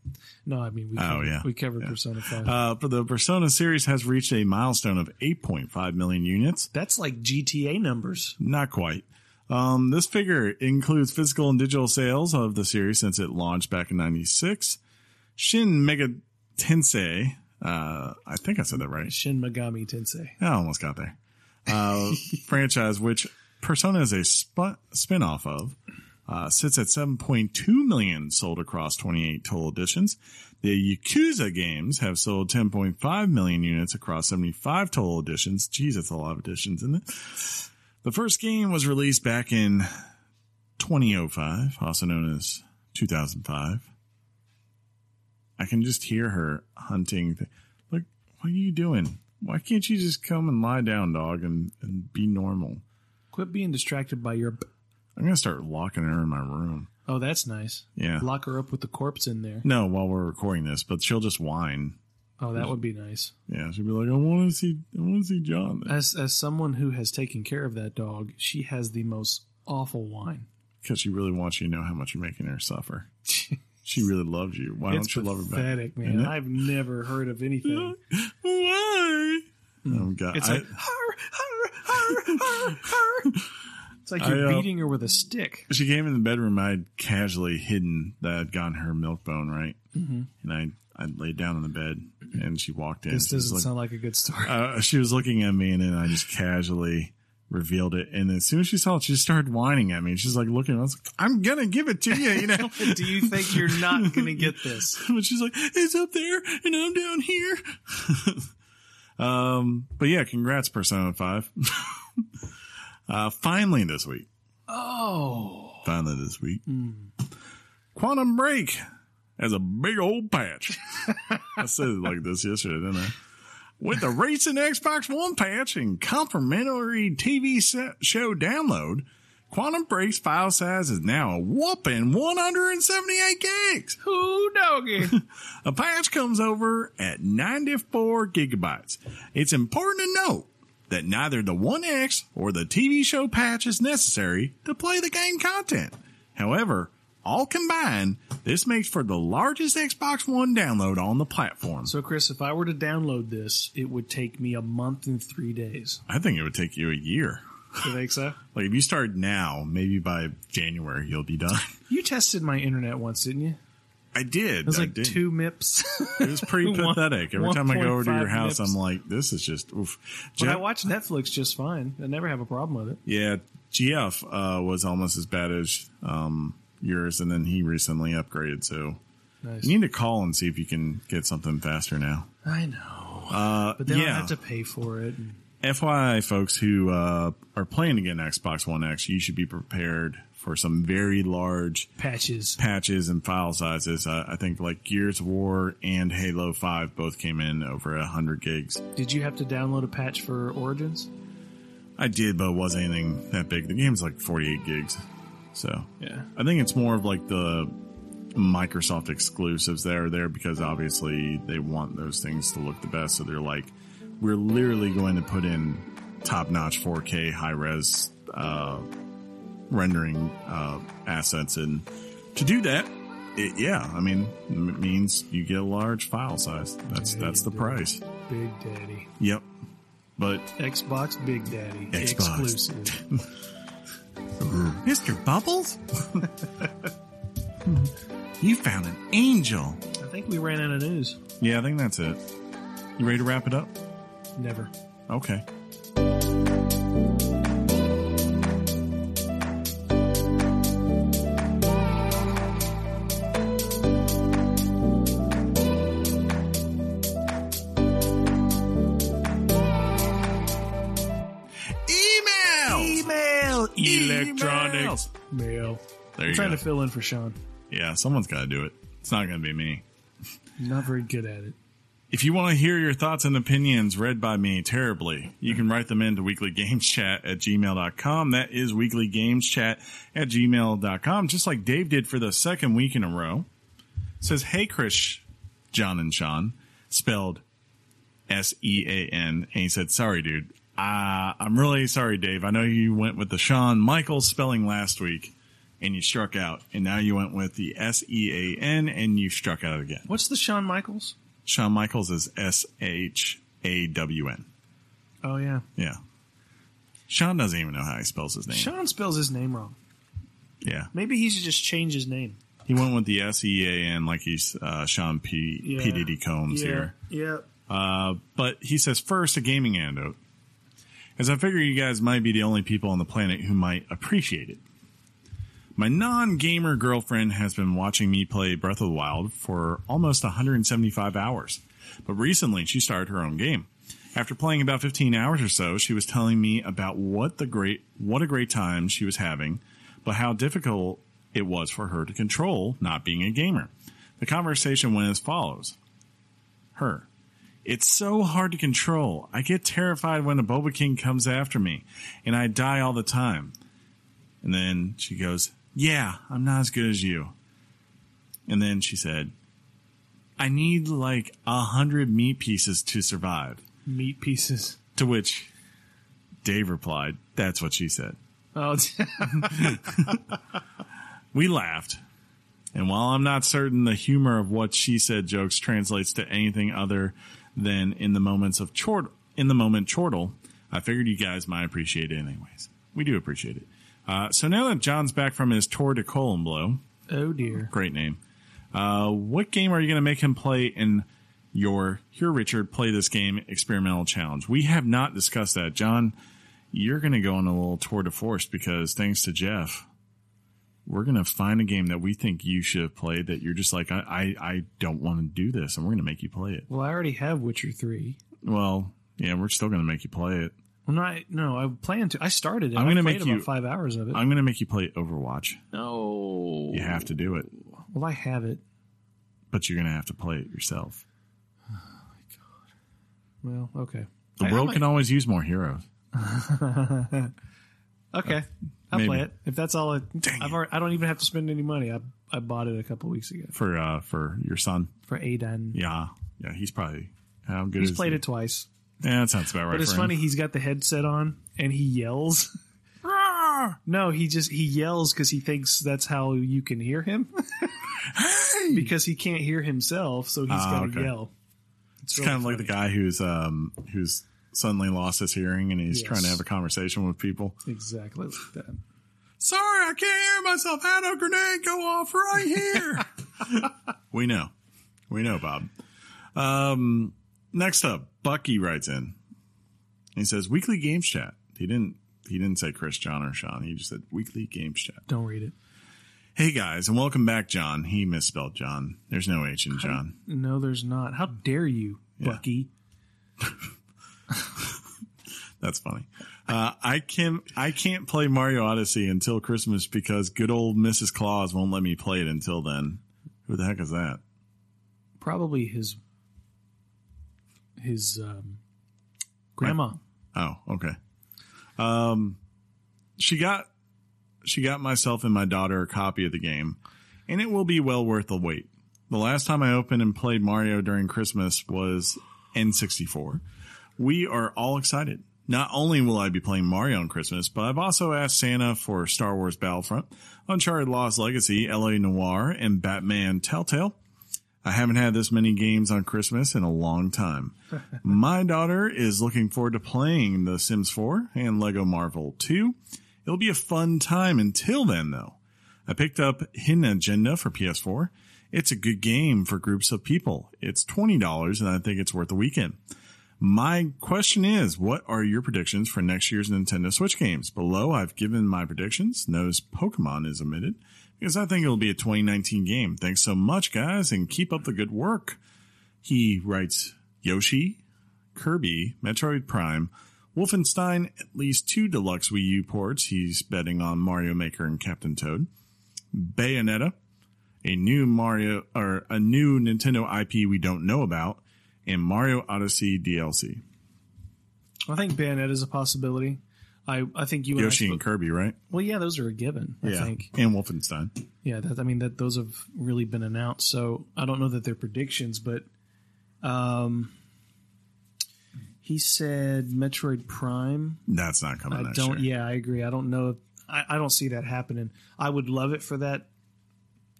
No, I mean we.
Oh,
Covered,
yeah.
we covered Persona Five.
Uh, for the Persona series has reached a milestone of 8.5 million units.
That's like GTA numbers.
Not quite. Um, this figure includes physical and digital sales of the series since it launched back in 96. Shin Mega Tensei, uh, I think I said that right.
Shin Megami Tensei.
I almost got there. Uh, franchise, which Persona is a sp- spin-off of, uh, sits at 7.2 million sold across 28 total editions. The Yakuza games have sold 10.5 million units across 75 total editions. Geez, that's a lot of editions, isn't it? The first game was released back in 2005, also known as 2005. I can just hear her hunting. Th- like, what are you doing? Why can't you just come and lie down, dog, and, and be normal?
Quit being distracted by your.
I'm gonna start locking her in my room.
Oh, that's nice.
Yeah.
Lock her up with the corpse in there.
No, while we're recording this, but she'll just whine.
Oh, that would be nice.
Yeah, she'll be like, "I want to see, I want to see John,"
As as someone who has taken care of that dog, she has the most awful whine.
because she really wants you to know how much you're making her suffer. She really loves you. Why
it's
don't you love her back?
pathetic, man. I've never heard of anything.
Why? Oh God!
It's
I-
like "Har, har, har, har, har." It's like you're
I, uh,
beating her with a stick.
she came in the bedroom. I'd casually hidden that I'd gotten her milk bone right,
Mm-hmm.
and I I laid down on the bed, and she walked in.
This
She
doesn't sound like a good story.
uh, she was looking at me, and then I just casually revealed it. And as soon as she saw it, she just started whining at me. She's like looking. I was like, "I'm gonna give it to you," you know.
Do you think you're not going to get this?
but she's like, "It's up there, and I'm down here." um, but yeah, congrats, Persona Five. uh, finally this week.
Oh,
Finally this week. Quantum Break has a big old patch. I said it like this yesterday, didn't I? With the recent Xbox One patch and complimentary TV set show download, Quantum Break's file size is now a whopping 178 gigs.
who doggy?
A patch comes over at 94 gigabytes. It's important to note that neither the One X or the TV show patch is necessary to play the game content. However, all combined, this makes for the largest Xbox One download on the platform.
So, Chris, if I were to download this, it would take me a month and three days.
I think it would take you a year.
You think so?
Like if you start now, maybe by January you'll be done.
You tested my internet once, didn't you?
I did.
It was
I
like
did.
two MIPS.
It was pretty
One-
pathetic. Every time I go over to your
1.5
house. I'm like, this is just oof.
but I
Jeff-
watch Netflix just fine. I never have a problem with it.
yeah, GF uh, was almost as bad as um, yours, and then he recently upgraded. So
Nice.
you need to call and see if you can get something faster now.
I know,
Uh,
but then I
yeah.
have to pay for it. And
FYI, folks who uh, are planning to get an Xbox One X, you should be prepared for some very large
patches.
patches and file sizes. Uh, I think like Gears of War and Halo 5 both came in over 100 gigs.
Did you have to download a patch for Origins?
I did, but it wasn't anything that big. The game's like 48 gigs. So
Yeah.
I think it's more of like the Microsoft exclusives that are there because obviously they want those things to look the best. So they're like, we're literally going to put in top notch 4K high res uh, rendering uh, assets. And to do that, it, yeah, I mean, it means you get a large file size. That's
Yeah,
that's the price.
Big Daddy.
Yep. But
Xbox Big Daddy.
Xbox.
Exclusive.
Mr. Bubbles, you found an angel.
I think we ran out of news.
Yeah, I think that's it. You ready to wrap it up?
Never.
Okay. Email!
Email.
Electronics.
Mail.
There
I'm trying
go.
to fill in for Sean.
yeah, someone's got to do it. It's not going to be me.
Not very good at it.
If you want to hear your thoughts and opinions read by me terribly, you can write them into weeklygameschat at gmail.com. That is weeklygameschat at gmail.com, just like Dave did for the second week in a row. says, Hey, Chris, John and Sean, spelled S E A N. And he said, Sorry, dude. Uh, I'm really sorry, Dave. I know you went with the Shawn Michaels spelling last week and you struck out. And now you went with the S E A N and you struck out again.
What's the Shawn Michaels?
Shawn Michaels is S H A W N.
Oh yeah.
Yeah. Sean doesn't even know how he spells his name.
Sean spells his name wrong.
Yeah.
Maybe he should just change his name.
He went with the S E A N like he's uh, Sean P.
Yeah.
P. Diddy Combs
yeah.
here.
Yeah.
Uh, but he says, first, a gaming anecdote. As I figure you guys might be the only people on the planet who might appreciate it. My non gamer girlfriend has been watching me play Breath of the Wild for almost 175 hours. But recently she started her own game. After playing about 15 hours or so, she was telling me about what the great, what a great time she was having, but how difficult it was for her to control not being a gamer. The conversation went as follows. Her. It's so hard to control. I get terrified when a Boba King comes after me, and I die all the time. And then she goes, Yeah, I'm not as good as you. And then she said, I need like a hundred meat pieces to survive.
Meat pieces.
To which Dave replied, That's what she said.
Oh,
We laughed. And while I'm not certain the humor of what she said jokes translates to anything other than in the moments of chort in the moment chortle, I figured you guys might appreciate it anyways. We do appreciate it. Uh, so now that John's back from his tour de Blow,
oh dear.
great name. Uh, what game are you going to make him play in your Here Richard Play This Game experimental challenge? We have not discussed that. John, you're going to go on a little tour de force because thanks to Jeff, we're going to find a game that we think you should have played that you're just like, I, I, I don't want to do this, and we're going to make you play it.
Well, I already have Witcher three.
Well, yeah, we're still going to make you play it.
Well, no, I, no, I plan to. I started it.
I'm gonna make you-
about five hours of it.
I'm going to make you play Overwatch.
no,
You have to do it,
Well, I have it.
but you're going to have to play it yourself. Oh my god.
Well, okay.
The
I- I
world can always use more heroes.
Okay, I'll
Maybe.
play it if that's all.
Dang
I've already, I don't even have to spend any money. I I bought it a couple weeks ago
for uh for your son.
for Aiden.
Yeah, yeah, he's probably how good
He's played
he?
it twice,
Yeah, that sounds about right.
but it's
for him.
funny. He's got the headset on and he yells. no, he just he yells because he thinks that's how you can hear him. because he can't hear himself, so he's
Ah,
got to
okay.
yell.
It's kind of like the guy who's um who's suddenly lost his hearing and he's
Yes.
trying to have a conversation with people.
exactly like that.
Sorry, I can't hear myself. How did a grenade go off right here? we know. We know, Bob. Um, next up, Bucky writes in. He says, weekly games chat. He didn't, he didn't say Chris, John, or Sean. He just said weekly games chat.
Don't read it.
Hey guys, and welcome back, John. He misspelled John. There's no H in John.
No, there's not. How dare you, Bucky?
That's funny. Uh, I can I can't play Mario Odyssey until Christmas because good old Mrs. Claus won't let me play it until then. Who the heck is that?
Probably his his um, grandma.
Oh, okay. Um, she got she got myself and my daughter a copy of the game, and it will be well worth the wait. The last time I opened and played Mario during Christmas was N64. We are all excited. Not only will I be playing Mario on Christmas, but I've also asked Santa for Star Wars Battlefront, Uncharted Lost Legacy, LA Noire, and Batman Telltale. I haven't had this many games on Christmas in a long time. My daughter is looking forward to playing The Sims 4 and Lego Marvel 2. It'll be a fun time until then, though. I picked up Hidden Agenda for PS4. It's a good game for groups of people. It's $20 and I think it's worth a weekend. My question is, what are your predictions for next year's Nintendo Switch games? Below, I've given my predictions. Notice Pokemon is omitted because I think it'll be a 2019 game. Thanks so much, guys, and keep up the good work. He writes Yoshi, Kirby, Metroid Prime, Wolfenstein, at least two deluxe Wii U ports. He's betting on Mario Maker and Captain Toad. Bayonetta, a new Mario or a new Nintendo IP we don't know about, and Mario Odyssey DLC.
I think Bayonetta is a possibility. I I think you and
Yoshi and Kirby, right?
well, yeah, those are a given. I
yeah,
think.
and Wolfenstein.
Yeah, that, I mean that those have really been announced. So I don't know that they're predictions, but um, he said Metroid Prime.
That's not coming.
I don't.
year.
Yeah, I agree. I don't know. If, I I don't see that happening. I would love it for that.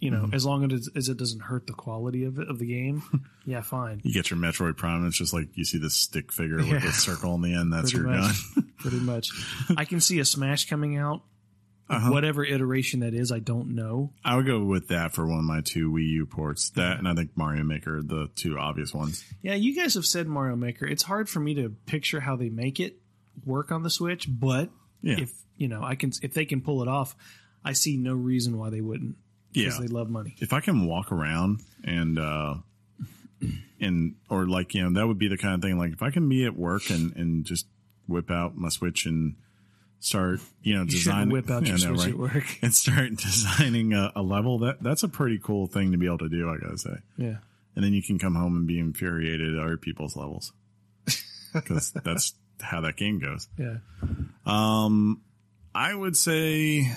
You know,
Mm-hmm.
as long as, as it doesn't hurt the quality of it, of the game. yeah, fine.
You get your Metroid Prime, and it's just like you see this stick figure with
Yeah.
the circle in the end. That's
Pretty
your
much.
gun.
Pretty much. I can see a Smash coming out.
Uh-huh.
Whatever iteration that is, I don't know.
I would go with that for one of my two Wii U ports. That and I think Mario Maker, the two obvious ones.
Yeah, you guys have said Mario Maker. It's hard for me to picture how they make it work on the Switch, but
Yeah,
if you know, I can if they can pull it off, I see no reason why they wouldn't. Because
yeah.
they love money.
if I can walk around and uh and or like you know that would be the kind of thing like if I can be at work and and just whip out my Switch and start you know design
whip out your
know,
Switch
right?
at work.
and start designing a, a level that that's a pretty cool thing to be able to do. I gotta say.
Yeah.
and then you can come home and be infuriated at other people's levels because that's how that game goes.
Yeah.
Um, I would say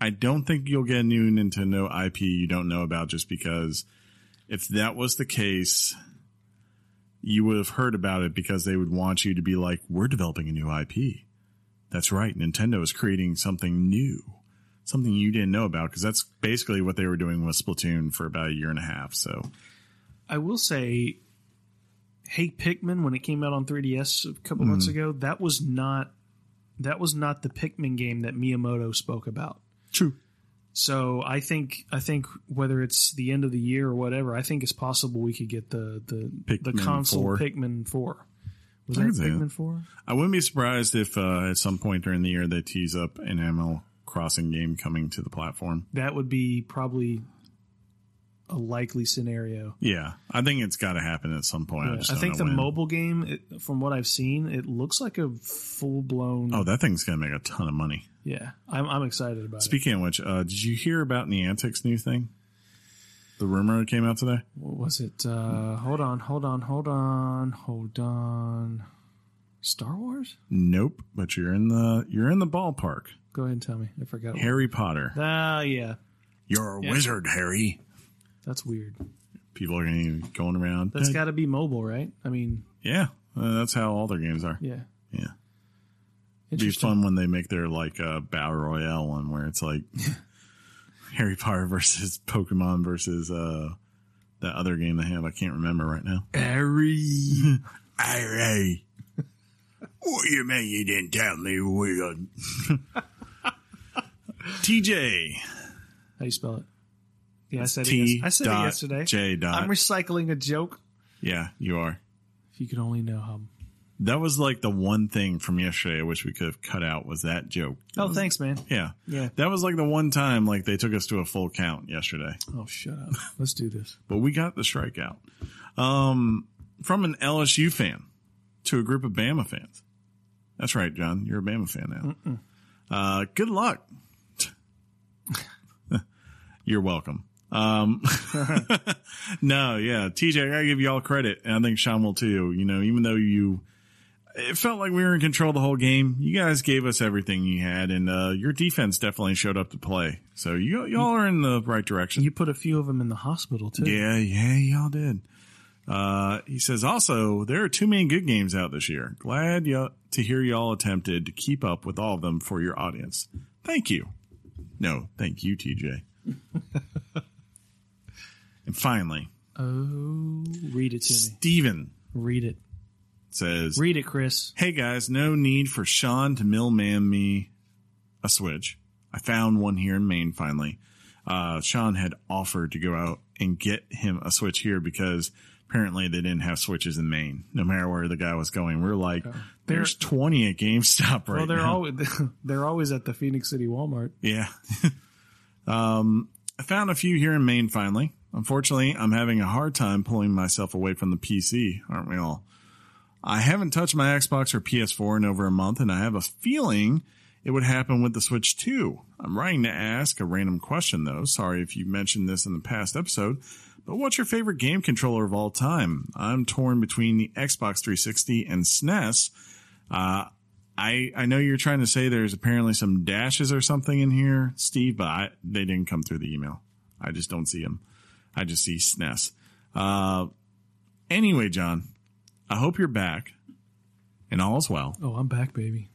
I don't think you'll get a new Nintendo IP you don't know about just because if that was the case, you would have heard about it because they would want you to be like, we're developing a new IP. That's right. Nintendo is creating something new, something you didn't know about because that's basically what they were doing with Splatoon for about a year and a half. So
I will say Hey Pikmin when it came out on 3DS a couple
Mm-hmm.
months ago, that was not that was not the Pikmin game that Miyamoto spoke about.
True.
So I think I think whether it's the end of the year or whatever, I think it's possible we could get the the, the console
4.
Pikmin four. Was that
can see it.
Pikmin four?
I wouldn't be surprised if uh, at some point during the year they tease up an Animal Crossing game coming to the platform.
That would be probably a likely scenario.
Yeah, I think it's got to happen at some point. I,
Yeah,
just
I think the
when.
mobile game, it, from what I've seen, it looks like a full blown.
Oh, that thing's gonna make a ton of money.
yeah, I'm, I'm excited about it.
Speaking of which, uh, did you hear about Niantic's new thing? The rumor that came out today.
What was it? Uh, hold on, hold on, hold on, hold on. Star Wars?
Nope, but you're in the you're in the ballpark.
Go ahead and tell me. I forgot.
Harry Potter.
Ah, yeah,
You're a
Yeah.
wizard, Harry.
That's weird.
People are be going around.
That's got to be mobile, right? I mean,
yeah, uh, that's how all their games are.
yeah.
Yeah. It'd be fun when they make their like uh, battle royale one where it's like Harry Potter versus Pokemon versus uh that other game they have. I can't remember right now.
Harry.
Harry. what you mean you didn't tell me we TJ.
How you spell it? Yeah, I said it.
T
yes- I said it
dot
yesterday.
J dot.
I'm recycling a joke.
yeah, you are.
If you could only know how.
That was like the one thing from yesterday I wish we could have cut out was that joke.
Oh, thanks, man.
Yeah.
Yeah.
That was like the one time like they took us to a full count yesterday.
Oh, shut up. Let's do this.
But we got the strikeout. Um from an LSU fan to a group of Bama fans. That's right, John. You're a Bama fan now. Uh good luck. You're welcome. Um, no, yeah, TJ, I gotta give you all credit, and I think Sean will too. You know, even though you, it felt like we were in control the whole game. You guys gave us everything you had, and uh, your defense definitely showed up to play. So you y'all are in the right direction.
You put a few of them in the hospital, too.
Yeah, yeah, y'all did. Uh, he says also there are too many good games out this year. Glad y- to hear y'all attempted to keep up with all of them for your audience. Thank you. No, thank you, TJ. and finally,
Oh, read it to me.
Steven
Read it.
says,
Read it, Chris.
Hey guys, no need for Sean to millman me a Switch. I found one here in Maine finally. Uh, Sean had offered to go out and get him a Switch here because apparently they didn't have Switches in Maine. No matter where the guy was going, we're like, there's 20 at GameStop right
well, they're
now.
always they're always at the Phenix City Walmart.
Yeah. um, I found a few here in Maine finally. Unfortunately, I'm having a hard time pulling myself away from the PC, aren't we all? I haven't touched my Xbox or PS4 in over a month, and I have a feeling it would happen with the Switch too. I'm writing to ask a random question though. Sorry if you mentioned this in the past episode, but what's your favorite game controller of all time? I'm torn between the Xbox 360 and SNES. Uh, I I know you're trying to say there's apparently some dashes or something in here, Steve, but I, they didn't come through the email. I just don't see them. I just see SNES. Uh, anyway, John, I hope you're back and all is well.
Oh, I'm back, baby.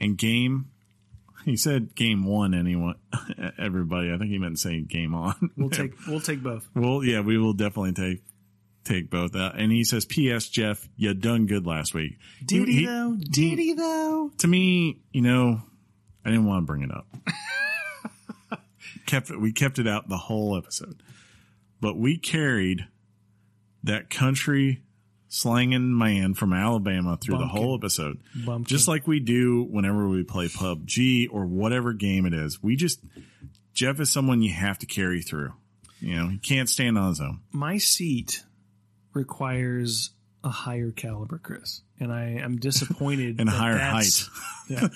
And game, he said game one. Anyone, everybody. I think he meant saying game on.
We'll take we'll take both.
Well, yeah, we will definitely take take both. Uh, and he says, "P.S. Jeff, you done good last week."
Did
He-
he though? Did he though?
to me, you know, I didn't want to bring it up. kept we kept it out the whole episode, but we carried that country slanging man from Alabama through the whole episode,
Bumpkin.
just like we do whenever we play PUBG or whatever game it is. We just Jeff is someone you have to carry through. You know, he can't stand on his own.
My seat requires a higher caliber, Chris, and I am disappointed.
And higher
that's- Yeah,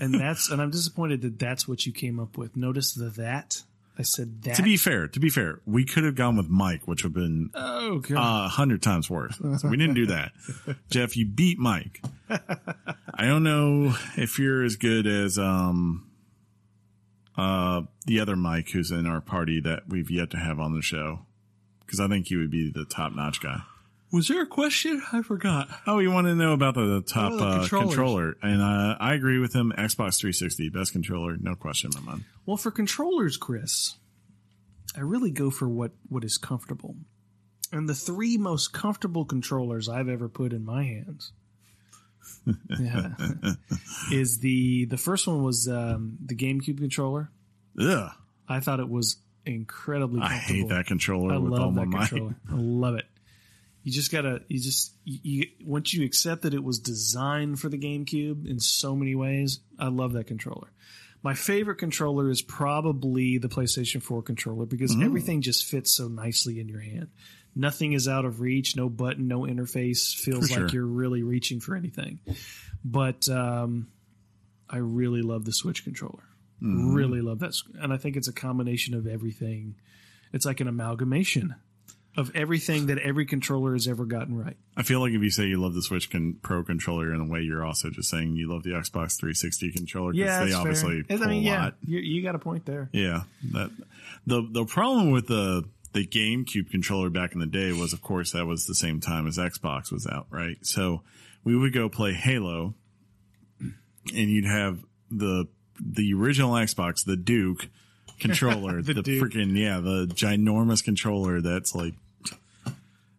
and that's and I'm disappointed that that's what you came up with. Notice the that I said that.
To be fair, to be fair, we could have gone with Mike, which would have been
oh god,
a hundred times worse. So we didn't do that. Jeff, you beat Mike. I don't know if you're as good as um uh the other Mike who's in our party that we've yet to have on the show. Because I think he would be the top notch guy.
Was there a question? I forgot.
Oh, you want to know about the, top uh, controller? And uh, I agree with him. Xbox 360, best controller, no question, my man.
Well, for controllers, Chris, I really go for what what is comfortable. And the three most comfortable controllers I've ever put in my hands yeah, is the the first one was um, the GameCube controller.
Yeah,
I thought it was incredibly
I hate that controller
I
with all
love
my
that
might.
controller. I love it. You just gotta, you just, you, you once you accept that it was designed for the GameCube in so many ways, I love that controller. My favorite controller is probably the PlayStation 4 controller because
Mm.
everything just fits so nicely in your hand. Nothing is out of reach, no button, no interface feels
For
like
sure.
you're really reaching for anything. But um, I really love the Switch controller.
Mm-hmm.
Really love that. And I think it's a combination of everything. It's like an amalgamation of everything that every controller has ever gotten right.
I feel like if you say you love the Switch con- Pro controller in a way, you're also just saying you love the Xbox 360 controller because they obviously
fair.
pull
I mean,
a
yeah,
lot.
you, you got a point there.
Yeah, that the the problem with the the GameCube controller back in the day was, of course, that was the same time as Xbox was out, right? So we would go play Halo, and you'd have the the original Xbox, the Duke controller, the,
The
freaking yeah, the ginormous controller that's like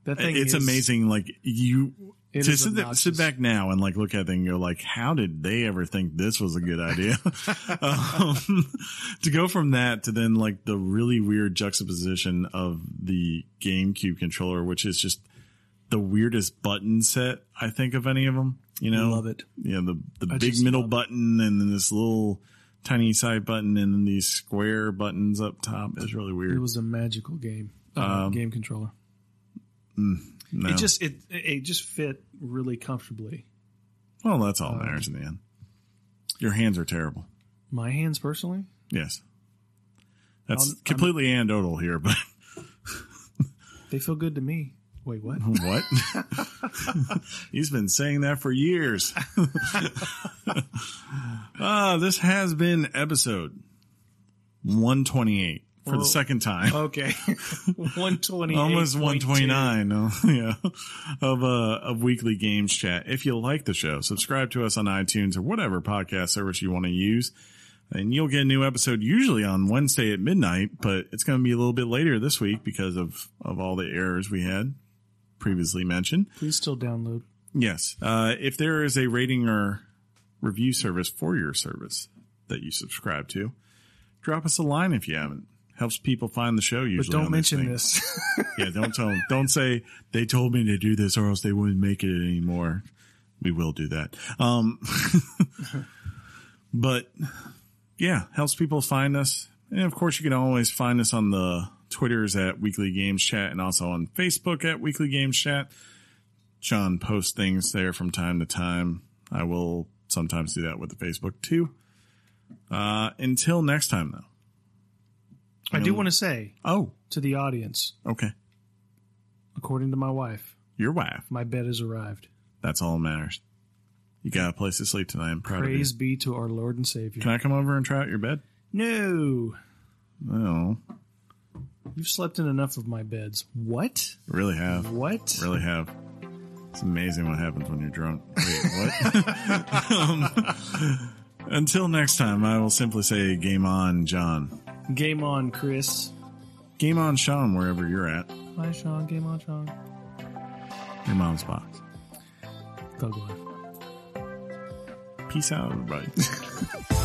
That thing
it's
is-
amazing. Like you, To sit, there- sit back now and like look at it and go like, how did they ever think this was a good idea? um, to go from that to then like the really weird juxtaposition of the GameCube controller, which is just the weirdest button set I think of any of them. You know,
Love it.
Yeah, the the
I
big middle
it.
button and then this little tiny side button and then these square buttons up top is really weird.
It was a magical game. Uh,
Um,
game controller.
No.
It just it it just fit really comfortably.
well, that's all that matters in the end. Your hands are terrible.
My hands personally,
Yes. That's
I'm- I'm-
completely anecdotal here, but
they feel good to me. Wait, what?
what? He's been saying that for years. Ah, this has been episode 128 for the second time.
Okay, one twenty,
Almost 129, oh, yeah, of uh of weekly games chat. If you like the show, subscribe to us on iTunes or whatever podcast service you want to use, and you'll get a new episode usually on Wednesday at midnight. But it's going to be a little bit later this week because of of all the errors we had previously mentioned.
Please still download.
Yes, uh, if there is a rating or review service for your service that you subscribe to, drop us a line if you haven't. Helps people find the show
But
usually.
don't mention
things.
this.
Yeah, don't tell them. Don't say they told me to do this or else they wouldn't make it anymore. We will do that. Um, but yeah, helps people find us. And of course, you can always find us on the Twitters at Weekly Games Chat and also on Facebook at Weekly Games Chat. John posts things there from time to time. I will sometimes do that with the Facebook too. Uh, until next time though.
I do want to say
Oh,
to the audience,
okay.
according to my wife,
Your wife.
my bed has arrived.
That's all that matters. You got a place to sleep tonight. I'm proud
Praise
of
be to our Lord and Savior.
Can I come over and try out your bed?
No,
No,
you've slept in enough of my beds. What?
really have.
What?
Really have. It's amazing what happens when you're drunk. Wait, what? um, until next time, I will simply say game on, John.
Game on, Chris.
Game on, Sean, wherever you're at.
Hi, Sean. Game on, Sean.
Your mom's box.
Thug life.
Peace out, everybody.